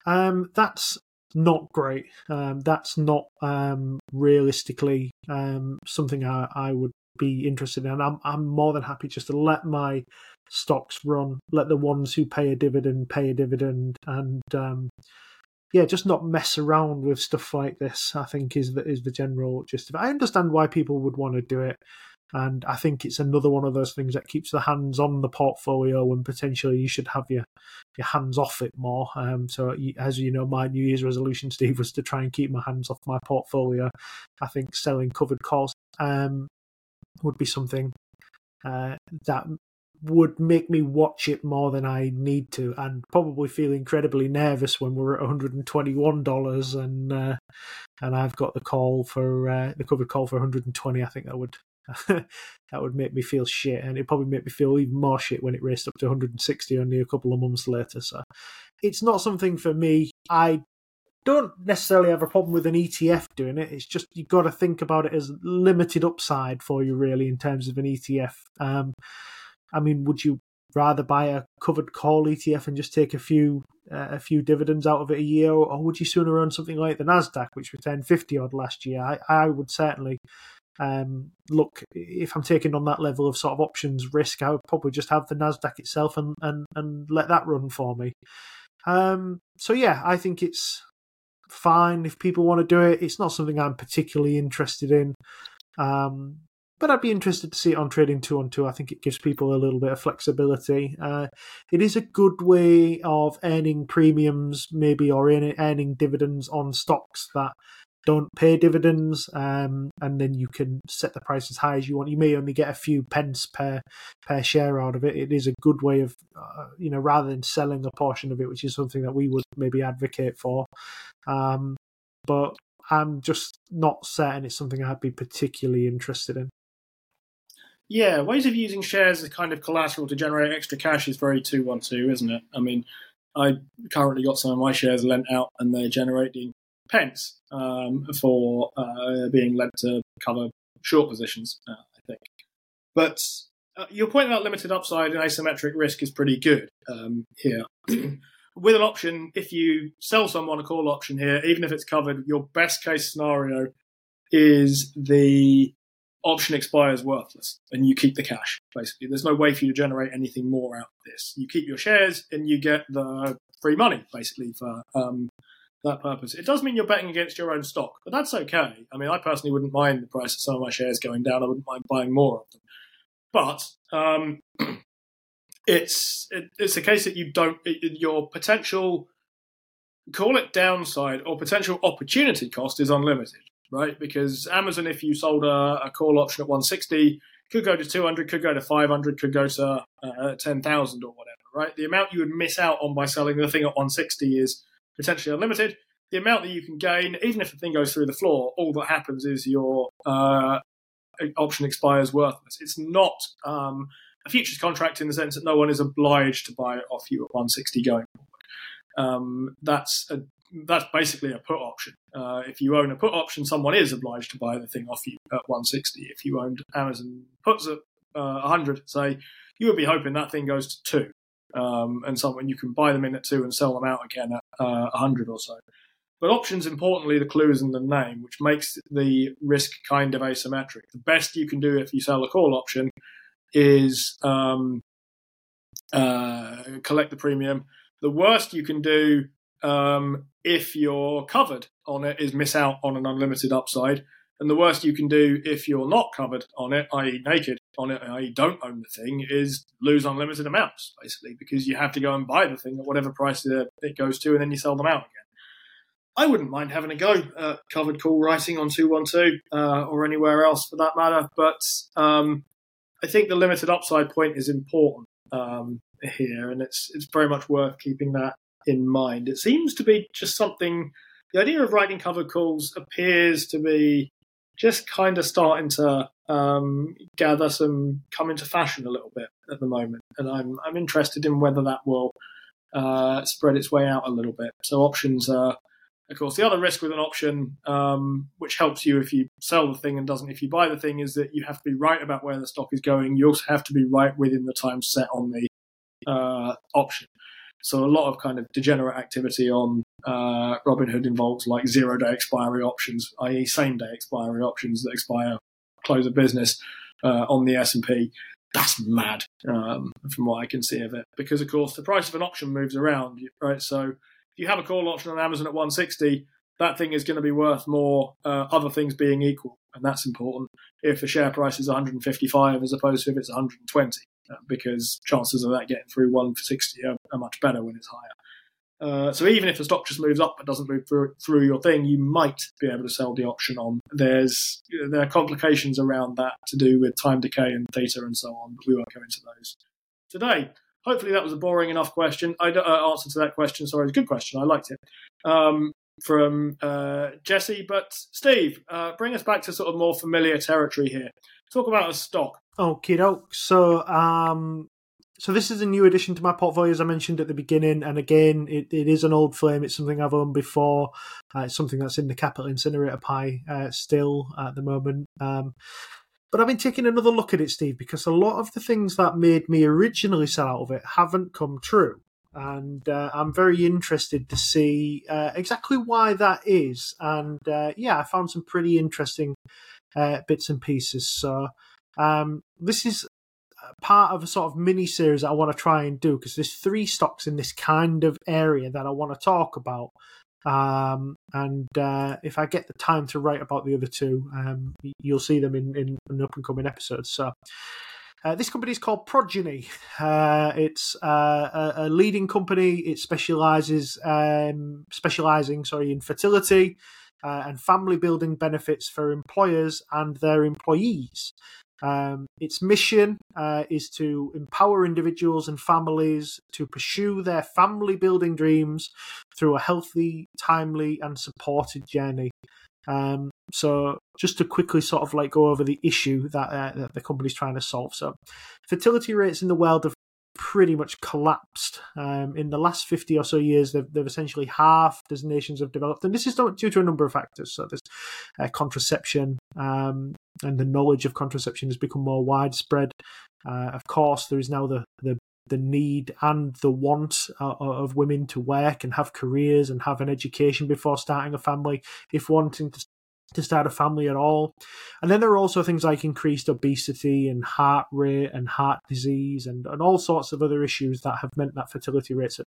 Speaker 3: um, that's not great. Um, that's not um, realistically um, something I, I, would be interested in. I'm, I'm more than happy just to let my stocks run, let the ones who pay a dividend pay a dividend, and um, yeah, just not mess around with stuff like this. I think is the, is the general gist of it. I understand why people would want to do it. And I think it's another one of those things that keeps the hands on the portfolio when potentially you should have your your hands off it more. Um, so as you know, my New Year's resolution, Steve, was to try and keep my hands off my portfolio. I think selling covered calls um, would be something uh, that would make me watch it more than I need to, and probably feel incredibly nervous when we're at 121 dollars and uh, and I've got the call for uh, the covered call for 120. I think that would that would make me feel shit, and it probably make me feel even more shit when it raced up to 160 only a couple of months later. So it's not something for me. I don't necessarily have a problem with an ETF doing it. It's just you've got to think about it as limited upside for you, really, in terms of an ETF. Um, I mean, would you rather buy a covered call ETF and just take a few uh, a few dividends out of it a year, or would you sooner own something like the Nasdaq, which returned 50 odd last year? I, I would certainly um, look, if I'm taking on that level of sort of options risk, I would probably just have the Nasdaq itself and and, and let that run for me. Um, so yeah, I think it's fine if people want to do it. It's not something I'm particularly interested in. Um, but I'd be interested to see it on trading two one two. I think it gives people a little bit of flexibility. Uh, it is a good way of earning premiums, maybe, or earning dividends on stocks that don't pay dividends, um, and then you can set the price as high as you want. You may only get a few pence per per share out of it. It is a good way of, uh, you know, rather than selling a portion of it, which is something that we would maybe advocate for. Um, but I'm just not certain it's something I'd be particularly interested in.
Speaker 2: Yeah, ways of using shares as kind of collateral to generate extra cash is very two one two, isn't it? I mean, I currently got some of my shares lent out, and they're generating pence um, for uh, being lent to cover short positions, uh, I think. But uh, your point about limited upside and asymmetric risk is pretty good um, here. With an option, if you sell someone a call option here, even if it's covered, your best case scenario is the option expires worthless and you keep the cash, basically. There's no way for you to generate anything more out of this. You keep your shares and you get the free money, basically, for um, that purpose. It does mean you're betting against your own stock, but that's okay. I mean, I personally wouldn't mind the price of some of my shares going down. I wouldn't mind buying more of them. But um, it's it, it's a case that you don't it, your potential call it downside or potential opportunity cost is unlimited. Right? Because Amazon, if you sold a, a call option at 160, could go to 200, could go to 500, could go to uh, 10,000 or whatever, right? The amount you would miss out on by selling the thing at 160 is potentially unlimited. The amount that you can gain, even if the thing goes through the floor, all that happens is your uh, option expires worthless. It's not um, a futures contract in the sense that no one is obliged to buy it off you at 160 going forward. Um, that's a, that's basically a put option. Uh, if you own a put option, someone is obliged to buy the thing off you at 160. If you owned Amazon puts at uh, 100, say, you would be hoping that thing goes to two, um, and someone you can buy them in at two and sell them out again at uh, 100 or so. But options, importantly, the clue is in the name, which makes the risk kind of asymmetric. The best you can do if you sell a call option is um, uh, collect the premium. The worst you can do um, if you're covered on it is miss out on an unlimited upside. And the worst you can do if you're not covered on it, i.e., naked on it, i.e., don't own the thing, is lose unlimited amounts, basically, because you have to go and buy the thing at whatever price it goes to, and then you sell them out again. I wouldn't mind having a go at covered call writing on 212 uh, or anywhere else for that matter, but um, I think the limited upside point is important um, here, and it's it's very much worth keeping that in mind. It seems to be just something. The idea of writing cover calls appears to be just kind of starting to um, gather some come into fashion a little bit at the moment, and I'm I'm interested in whether that will uh, spread its way out a little bit. So options are. Of course, the other risk with an option, um, which helps you if you sell the thing and doesn't if you buy the thing, is that you have to be right about where the stock is going. You also have to be right within the time set on the uh, option. So a lot of kind of degenerate activity on uh, Robinhood involves like zero day expiry options, i.e., same day expiry options that expire close of business uh, on the S and P. That's mad, um, from what I can see of it, because of course the price of an option moves around, right? So if you have a call option on Amazon at 160, that thing is going to be worth more, uh, other things being equal, and that's important. If the share price is 155 as opposed to if it's 120 because chances of that getting through one 160 are, are much better when it's higher. Uh, so even if the stock just moves up but doesn't move through, through your thing, you might be able to sell the option on. There's there are complications around that to do with time decay and theta and so on, but we won't go into those today. Hopefully that was a boring enough question. I uh, answer to that question. Sorry, it's a good question. I liked it um, from uh, Jesse. But Steve, uh, bring us back to sort of more familiar territory here. Talk about a stock.
Speaker 3: Okay, doke. So, um, so this is a new addition to my portfolio, as I mentioned at the beginning. And again, it, it is an old flame. It's something I've owned before. Uh, it's something that's in the Capital Incinerator pie uh, still at the moment. Um, but I've been taking another look at it, Steve, because a lot of the things that made me originally sell out of it haven't come true. And uh, I'm very interested to see uh, exactly why that is. And uh, yeah, I found some pretty interesting uh, bits and pieces. So um, this is part of a sort of mini series that I want to try and do because there's three stocks in this kind of area that I want to talk about. Um, and uh, if I get the time to write about the other two, um, you'll see them in, in an up and coming episode. So. Uh, this company is called Progyny. Uh, it's uh, a, a, leading company. It specializes um, specializing sorry in fertility uh, and family building benefits for employers and their employees. Um, its mission uh, is to empower individuals and families to pursue their family building dreams through a healthy, timely, and supported journey. Um, so, just to quickly sort of like go over the issue that, uh, that the company's trying to solve. So, fertility rates in the world have pretty much collapsed. Um, in the last 50 or so years, they've, they've essentially halved as nations have developed. And this is due to a number of factors. So there's uh, contraception, um, and the knowledge of contraception has become more widespread. Uh, of course, there is now the, the the need and the want uh, of women to work and have careers and have an education before starting a family if wanting to to start a family at all. And then there are also things like increased obesity and heart rate and heart disease and, and all sorts of other issues that have meant that fertility rates have,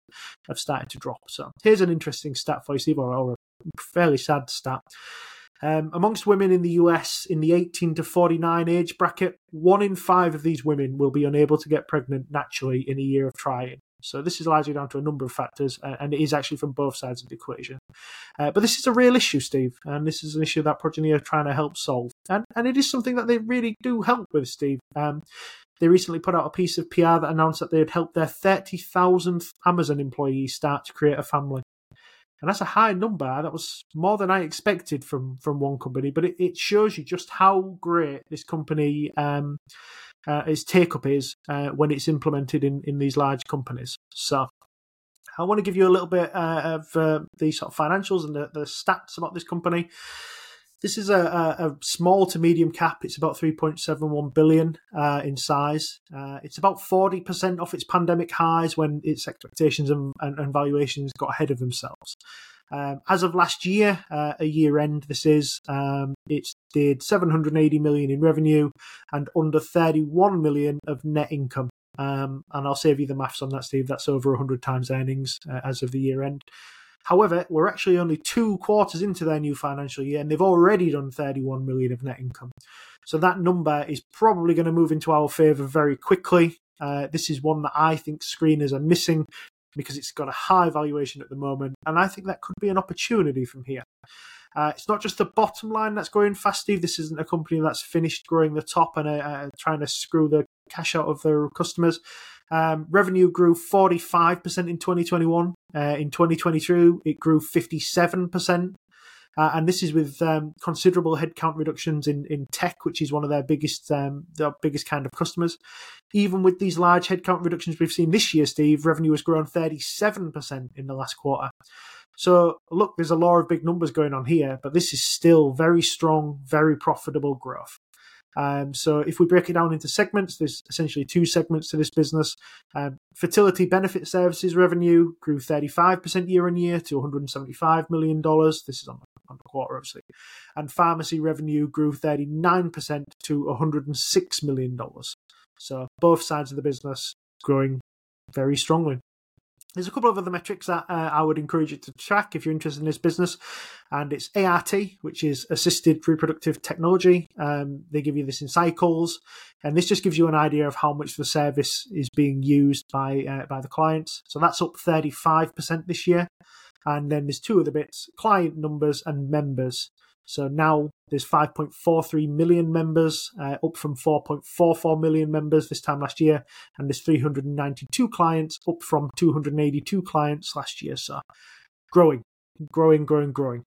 Speaker 3: have started to drop. So here's an interesting stat for you, Steve, or, or a fairly sad stat. Um, amongst women in the US in the 18 to 49 age bracket, one in five of these women will be unable to get pregnant naturally in a year of trying. So this is largely down to a number of factors, and it is actually from both sides of the equation. Uh, but this is a real issue, Steve, and this is an issue that Progyny are trying to help solve, and and it is something that they really do help with, Steve. Um, they recently put out a piece of PR that announced that they had helped their 30,000th Amazon employees start to create a family. And that's a high number. That was more than I expected from, from one company, but it, it shows you just how great this company um, uh, its take up is uh, when it's implemented in, in these large companies. So I want to give you a little bit uh, of uh, the sort of financials and the, the stats about this company. This is a, a, small to medium cap. It's about 3.71 billion uh, in size. Uh, it's about 40% off its pandemic highs when its expectations and, and, and valuations got ahead of themselves. Um, as of last year, uh, a year end, this is um, it did 780 million in revenue and under 31 million of net income. Um, and I'll save you the maths on that, Steve. That's over 100 times earnings uh, as of the year end. However, we're actually only two quarters into their new financial year, and they've already done 31 million of net income. So that number is probably going to move into our favour very quickly. Uh, this is one that I think screeners are missing because it's got a high valuation at the moment, and I think that could be an opportunity from here. Uh, it's not just the bottom line that's growing fast, Steve. This isn't a company that's finished growing the top and uh, uh trying to screw the cash out of their customers. Um, revenue grew 45% in 2021. Uh, in 2022, it grew 57%. Uh, and this is with um, considerable headcount reductions in, in tech, which is one of their biggest um, their biggest kind of customers. Even with these large headcount reductions we've seen this year, Steve, revenue has grown 37% in the last quarter. So, look, there's a lot of big numbers going on here, but this is still very strong, very profitable growth. Um, so if we break it down into segments, there's essentially two segments to this business. Um, fertility benefit services revenue grew 35% year on year to $175 million. This is on, on the quarter, obviously. And pharmacy revenue grew 39% to $106 million. So both sides of the business growing very strongly. There's a couple of other metrics that uh, I would encourage you to track if you're interested in this business, and it's ART, which is assisted reproductive technology. Um, they give you this in cycles, and this just gives you an idea of how much the service is being used by uh, by the clients. So that's up 35% this year, and then there's two other bits: client numbers and members. So now there's 5.43 million members, uh, up from 4.44 million members this time last year, and there's 392 clients, up from 282 clients last year. So growing, growing, growing, growing.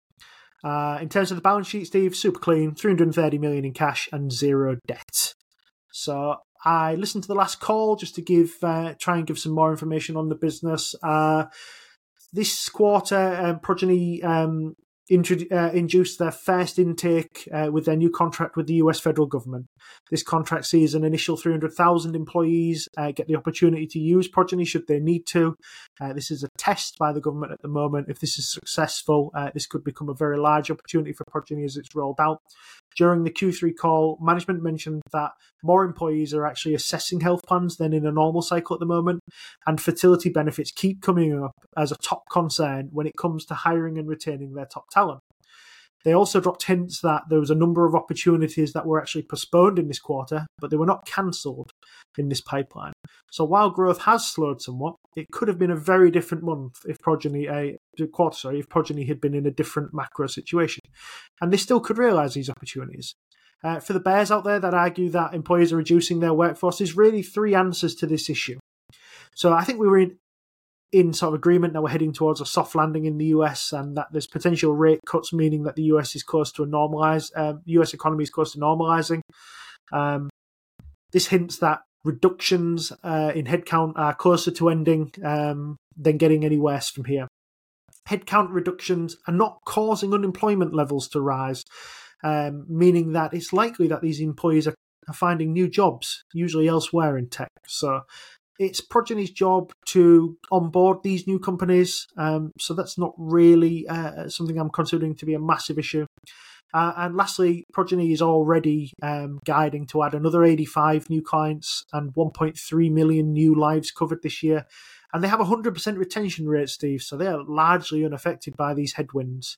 Speaker 3: Uh, in terms of the balance sheet, Steve, super clean, 330 million in cash and zero debt. So I listened to the last call just to give uh, try and give some more information on the business. Uh, this quarter, um, Progyny um, uh, induced their first intake uh, with their new contract with the US federal government. This contract sees an initial 300,000 employees uh, get the opportunity to use Progyny should they need to. Uh, this is a test by the government at the moment. If this is successful, uh, this could become a very large opportunity for Progyny as it's rolled out. During the Q3 call, management mentioned that more employees are actually assessing health plans than in a normal cycle at the moment, and fertility benefits keep coming up as a top concern when it comes to hiring and retaining their top talent. They also dropped hints that there was a number of opportunities that were actually postponed in this quarter, but they were not cancelled in this pipeline. So while growth has slowed somewhat, it could have been a very different month if Progyny a uh, quarter, sorry, if Progyny had been in a different macro situation, and they still could realise these opportunities. Uh, for the bears out there that argue that employers are reducing their workforce, there's really three answers to this issue. So I think we were in, in sort of agreement that we're heading towards a soft landing in the US and that there's potential rate cuts, meaning that the US is close to a normalized, um, US economy is close to normalizing. Um, this hints that reductions uh, in headcount are closer to ending um, than getting any worse from here. Headcount reductions are not causing unemployment levels to rise, um, meaning that it's likely that these employees are, are finding new jobs, usually elsewhere in tech. So it's Progyny's job to onboard these new companies. Um, so that's not really uh, something I'm considering to be a massive issue. Uh, and lastly, Progyny is already um, guiding to add another 85 new clients and 1.3 million new lives covered this year. And they have a 100% retention rate, Steve, so they are largely unaffected by these headwinds.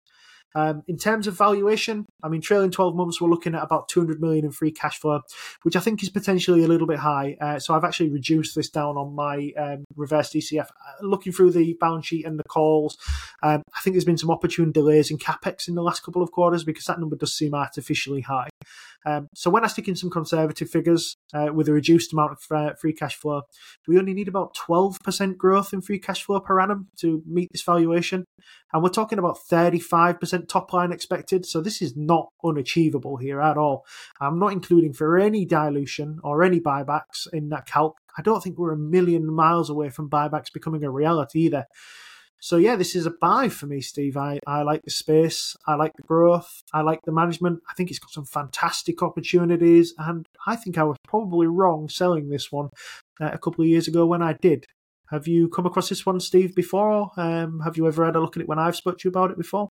Speaker 3: Um, in terms of valuation, I mean, trailing 12 months, we're looking at about 200 million in free cash flow, which I think is potentially a little bit high. Uh, so I've actually reduced this down on my um, reverse DCF. Uh, looking through the balance sheet and the calls, um, I think there's been some opportune delays in capex in the last couple of quarters because that number does seem artificially high. Um, so when I stick in some conservative figures uh, with a reduced amount of uh, free cash flow, we only need about 12% growth in free cash flow per annum to meet this valuation. And we're talking about 35% top line expected. So this is not unachievable here at all. I'm not including for any dilution or any buybacks in that calc. I don't think we're a million miles away from buybacks becoming a reality either. So yeah, this is a buy for me, Steve. I, I like the space, I like the growth, I like the management. I think it's got some fantastic opportunities, and I think I was probably wrong selling this one uh, a couple of years ago when I did. Have you come across this one, Steve, before? Um, have you ever had a look at it when I've spoke to you about it before?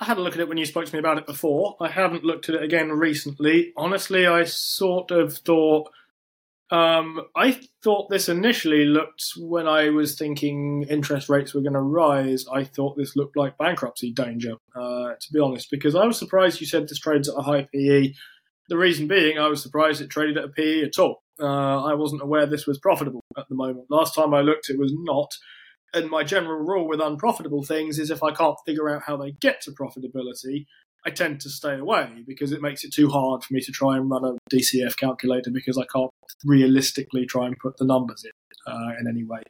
Speaker 2: I had a look at it when you spoke to me about it before. I haven't looked at it again recently. Honestly, I sort of thought um, I thought this initially looked when I was thinking interest rates were going to rise. I thought this looked like bankruptcy danger, uh, to be honest, because I was surprised you said this trades at a high PE. The reason being, I was surprised it traded at a PE at all. Uh, I wasn't aware this was profitable at the moment. Last time I looked, it was not. And my general rule with unprofitable things is if I can't figure out how they get to profitability, I tend to stay away because it makes it too hard for me to try and run a DCF calculator because I can't realistically try and put the numbers in uh, in any way.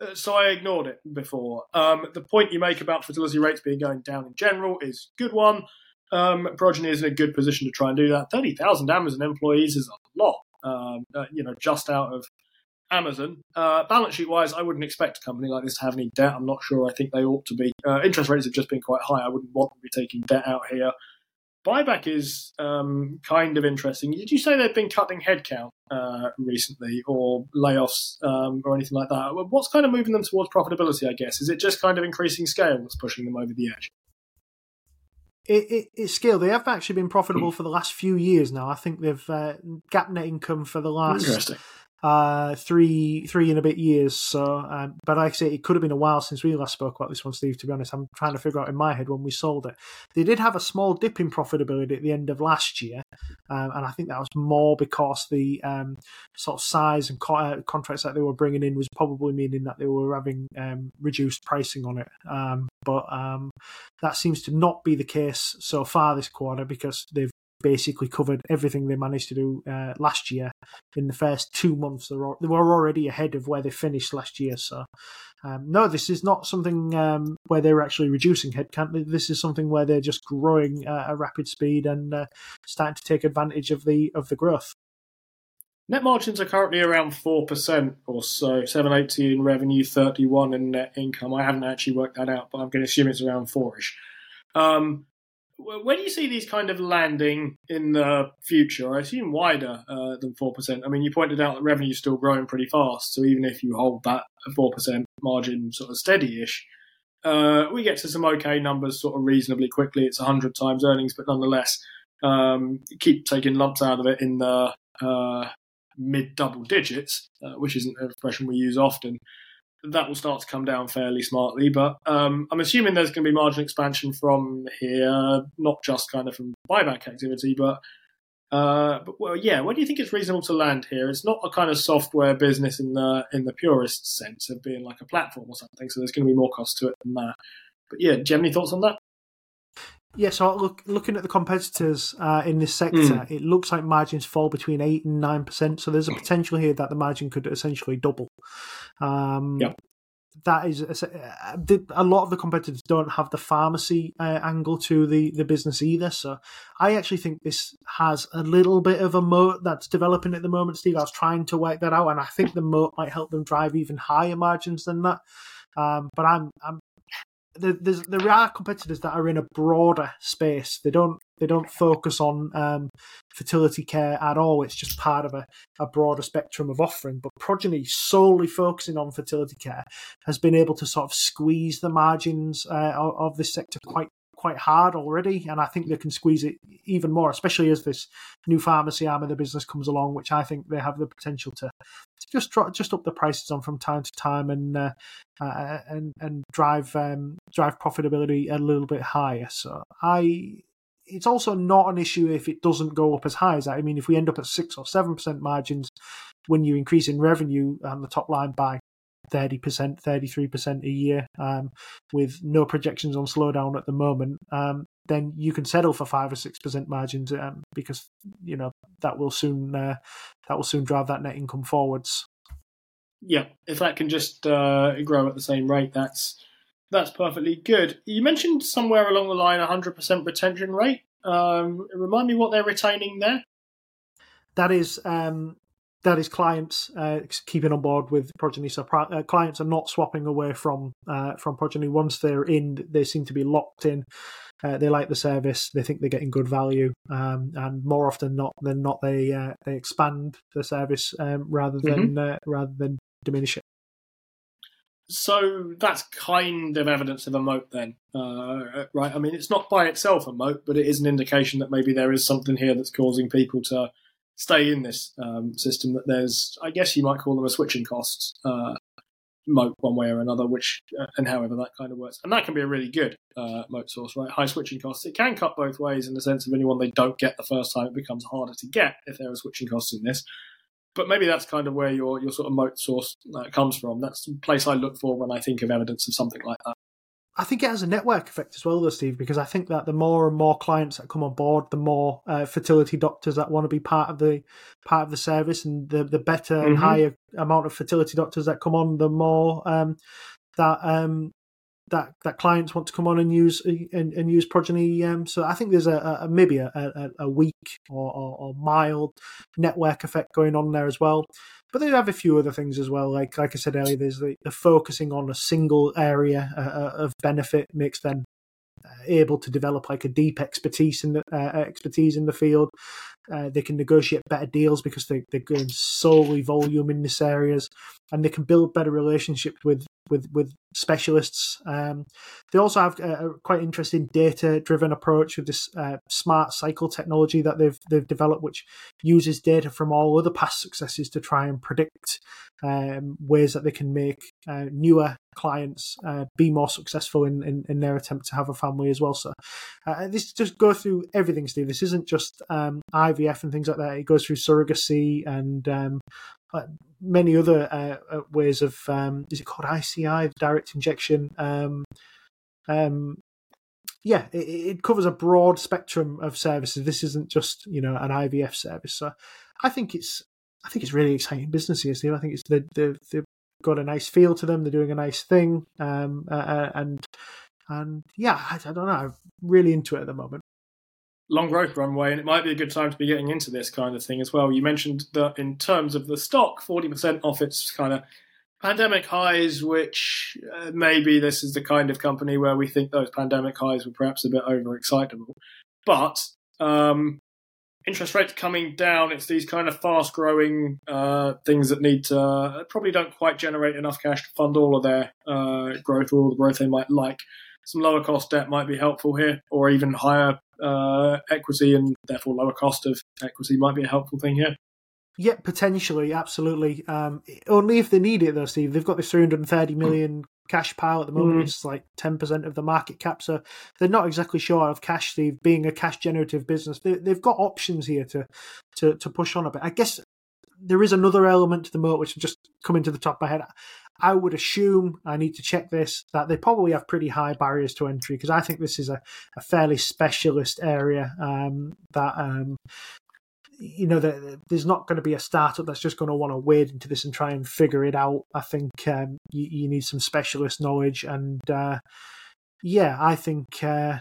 Speaker 2: Uh, so I ignored it before. Um, the point you make about fertility rates being going down in general is a good one. Um, Progyny is in a good position to try and do that. Thirty thousand Amazon employees is a lot. Um, uh, you know, just out of Amazon. Uh, balance sheet wise, I wouldn't expect a company like this to have any debt. I'm not sure. I think they ought to be. Uh, interest rates have just been quite high. I wouldn't want to be taking debt out here. Buyback is um, kind of interesting. Did you say they've been cutting headcount uh, recently or layoffs um, or anything like that? What's kind of moving them towards profitability, I guess? Is it just kind of increasing scale that's pushing them over the edge?
Speaker 3: It, it, it's scale. They have actually been profitable for the last few years now. I think they've uh, GAAP net income for the last uh, three three and a bit years. So, um, but like I say, it could have been a while since we last spoke about this one, Steve. To be honest, I'm trying to figure out in my head when we sold it. They did have a small dip in profitability at the end of last year, um, and I think that was more because the um, sort of size and co- uh, contracts that they were bringing in was probably meaning that they were having um, reduced pricing on it. Um, but um, that seems to not be the case so far this quarter because they've basically covered everything they managed to do uh, last year in the first two months. They were, they were already ahead of where they finished last year. So, um, no, this is not something um, where they're actually reducing headcount. This is something where they're just growing uh, at a rapid speed and uh, starting to take advantage of the of the growth.
Speaker 2: Net margins are currently around four percent or so, seven eighty in revenue, thirty one in net income. I haven't actually worked that out, but I'm going to assume it's around fourish. Um, where do you see these kind of landing in the future? I assume wider uh, than 4%. I mean, you pointed out that revenue is still growing pretty fast. So even if you hold that 4% margin sort of steady ish, uh, we get to some okay numbers sort of reasonably quickly. It's 100 times earnings, but nonetheless, um, keep taking lumps out of it in the uh, mid double digits, uh, which isn't an expression we use often that will start to come down fairly smartly. But um, I'm assuming there's going to be margin expansion from here, not just kind of from buyback activity, but. Uh, but well, yeah. Where do you think it's reasonable to land here? It's not a kind of software business in the in the purest sense of being like a platform or something. So there's going to be more cost to it than that. But yeah, do you have any thoughts on that?
Speaker 3: Yeah, so look, looking at the competitors uh, in this sector, mm. it looks like margins fall between eight and nine percent. So there's a potential here that the margin could essentially double. Um, yeah. That is uh, a lot of the competitors don't have the pharmacy uh, angle to the, the business either. So I actually think this has a little bit of a moat that's developing at the moment, Steve. I was trying to work that out, and I think the moat might help them drive even higher margins than that. Um, but I'm I'm there's, there are competitors that are in a broader space. They don't they don't focus on um, fertility care at all. It's just part of a, a broader spectrum of offering. But Progyny solely focusing on fertility care, has been able to sort of squeeze the margins uh, of, of this sector quite quite hard already, and I think they can squeeze it even more, especially as this new pharmacy arm of the business comes along, which I think they have the potential to, to just just up the prices on from time to time and uh, uh, and and drive um, drive profitability a little bit higher. So I. It's also not an issue if it doesn't go up as high as that. I mean, if we end up at six or seven percent margins when you increase in revenue on the top line by 30%, 33% a year, um, with no projections on slowdown at the moment, um, then you can settle for five or six percent margins um, because you know that will soon uh, that will soon drive that net income forwards.
Speaker 2: Yeah, if that can just uh, grow at the same rate, that's that's perfectly good. You mentioned somewhere along the line 100% retention rate. Um, remind me what they're retaining there.
Speaker 3: That is um, that is clients uh, keeping on board with Progyny. So uh, clients are not swapping away from uh, from Progyny. Once they're in, they seem to be locked in. Uh, they like the service. They think they're getting good value, um, and more often not than not, they uh, they expand the service um, rather than mm-hmm. Uh, rather than diminish it.
Speaker 2: So that's kind of evidence of a moat, then, right? I mean, it's not by itself a moat, but it is an indication that maybe there is something here that's causing people to stay in this um, system that there's, I guess you might call them a switching costs uh, moat one way or another, which uh, and however that kind of works, and that can be a really good uh, moat source, right? High switching costs. It can cut both ways in the sense of anyone they don't get the first time, it becomes harder to get if there are switching costs in this. But maybe that's kind of where your your sort of moat source uh, comes from. That's the place I look for when I think of evidence of something like that.
Speaker 3: I think it has a network effect as well, though, Steve, because I think that the more and more clients that come on board, the more uh, fertility doctors that want to be part of the part of the service, and the the better mm-hmm. and higher amount of fertility doctors that come on, the more um, that um, that that clients want to come on and use and, and use Progyny. Um, so I think there's a, a maybe a, a, a weak or, or, or, mild network effect going on there as well. But they have a few other things as well. Like like I said earlier, there's the, the focusing on a single area uh, uh of benefit makes them uh, able to develop like a deep expertise in the uh, expertise in the field. Uh, they can negotiate better deals because they, they're going solely volume in this areas, and they can build better relationships with with with specialists. Um, they also have a, a quite interesting data driven approach with this uh, smart cycle technology that they've they've developed, which uses data from all other past successes to try and predict um, ways that they can make uh, newer clients uh, be more successful in, in, in, their attempt to have a family as well. So uh, this just go through everything, Steve. This isn't just um, IVF and things like that. It goes through surrogacy and um, uh, many other uh, uh, ways of um, is it called ICI, direct injection. Um, um, yeah, it, it, covers a broad spectrum of services. This isn't just you know an IVF service. So I think it's I think it's really exciting business here, Steve. I think it's the the they've got a nice feel to them. They're doing a nice thing, um, uh, and and yeah, I, I don't know. I'm really into it at the moment
Speaker 2: long growth runway, and it might be a good time to be getting into this kind of thing as well. You mentioned that in terms of the stock, 40% off its kind of pandemic highs, which uh, maybe this is the kind of company where we think those pandemic highs were perhaps a bit overexcitable. But um, interest rates coming down, it's these kind of fast growing uh, things that need to uh, probably don't quite generate enough cash to fund all of their uh, growth or all the growth they might like some lower cost debt might be helpful here, or even higher uh, equity and therefore lower cost of equity might be a helpful thing here.
Speaker 3: Yeah, potentially, absolutely. Um, only if they need it, though, Steve. They've got this 330 million cash pile at the moment. Mm. It's like 10% of the market cap. So they're not exactly sure of cash, Steve, being a cash generative business. They, have got options here to, to, to push on a bit. I guess there is another element to the moat which just coming to the top of my head. I would assume I need to check this that they probably have pretty high barriers to entry because I think this is a, a fairly specialist area um, that um, you know the, there's not going to be a startup that's just going to want to wade into this and try and figure it out. I think um, you, you, need some specialist knowledge and uh, yeah, I think uh,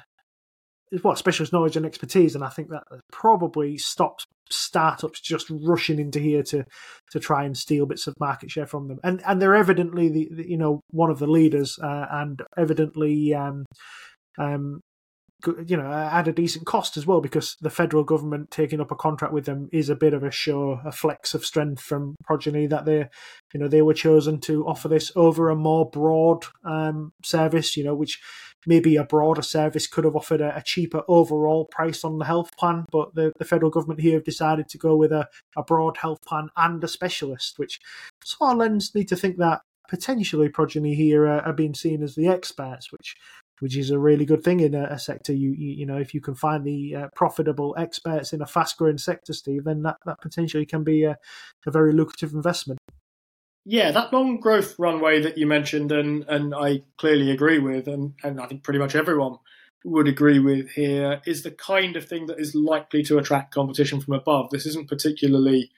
Speaker 3: what specialist knowledge and expertise, and I think that probably stops startups just rushing into here to to try and steal bits of market share from them. And and they're evidently the, the you know one of the leaders, uh, and evidently um, um, you know at a decent cost as well because the federal government taking up a contract with them is a bit of a show a flex of strength from Progyny that they you know they were chosen to offer this over a more broad um, service you know which maybe a broader service could have offered a, a, cheaper overall price on the health plan, but the, the federal government here have decided to go with a, a broad health plan and a specialist, which sort of lends me to think that potentially Progyny here are, are being seen as the experts, which which is a really good thing in a, a sector. You, you, you know if you can find the uh, profitable experts in a fast growing sector, Steve, then that, that potentially can be a, a very lucrative investment.
Speaker 2: Yeah, that long growth runway that you mentioned, and and I clearly agree with, and and I think pretty much everyone would agree with here, is the kind of thing that is likely to attract competition from above. This isn't particularly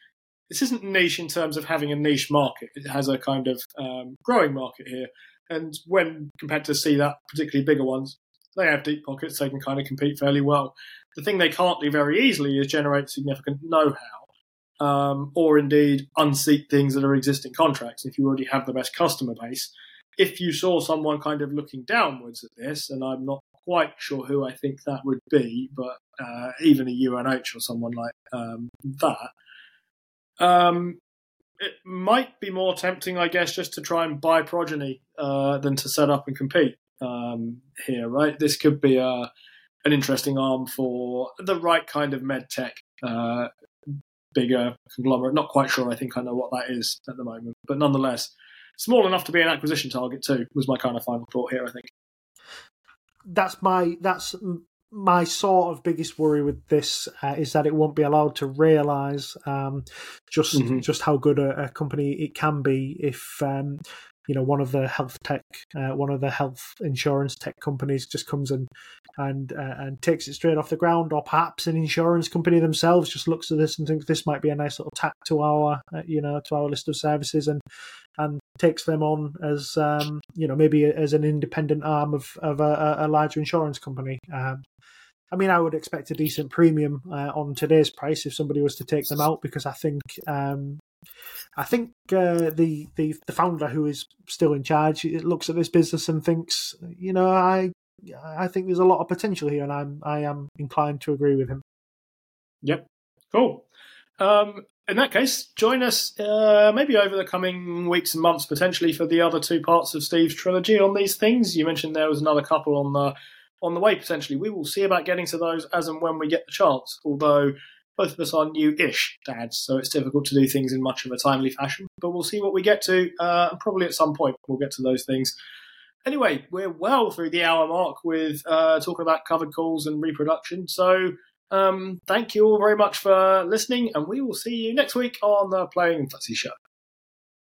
Speaker 2: this isn't niche in terms of having a niche market. It has a kind of um, growing market here. And when competitors see that, particularly bigger ones, they have deep pockets. They can kind of compete fairly well. The thing they can't do very easily is generate significant know-how, um, or indeed unseat things that are existing contracts. If you already have the best customer base, if you saw someone kind of looking downwards at this, and I'm not quite sure who I think that would be, but uh, even a UNH or someone like um, that, um, it might be more tempting, I guess, just to try and buy Progyny uh, than to set up and compete um, here, right? This could be a, an interesting arm for the right kind of med tech, uh, bigger conglomerate. Not quite sure. I think I know what that is at the moment, but nonetheless, small enough to be an acquisition target too. Was my kind of final thought here. I think
Speaker 3: that's my that's my sort of biggest worry with this uh, is that it won't be allowed to realize um, just mm-hmm. just how good a, a, company it can be if um, you know one of the health tech uh, one of the health insurance tech companies just comes and and uh, and takes it straight off the ground or perhaps an insurance company themselves just looks at this and thinks this might be a nice little tack to our uh, you know to our list of services and and takes them on as um, you know maybe as an independent arm of of a, a larger insurance company um, I mean, I would expect a decent premium uh, on today's price if somebody was to take them out, because I think um, I think uh, the, the the founder who is still in charge looks at this business and thinks, you know, I I think there's a lot of potential here, and I'm I am inclined to agree with him.
Speaker 2: Yep, cool. Um, in that case, join us uh, maybe over the coming weeks and months potentially for the other two parts of Steve's trilogy on these things. You mentioned there was another couple on the on the way potentially. We will see about getting to those as and when we get the chance. Although both of us are new-ish dads, so it's difficult to do things in much of a timely fashion. But we'll see what we get to, uh, and probably at some point we'll get to those things. Anyway, we're well through the hour mark with uh, talking about covered calls and reproduction. So um, thank you all very much for listening, and we will see you next week on the Playing FTSE Show.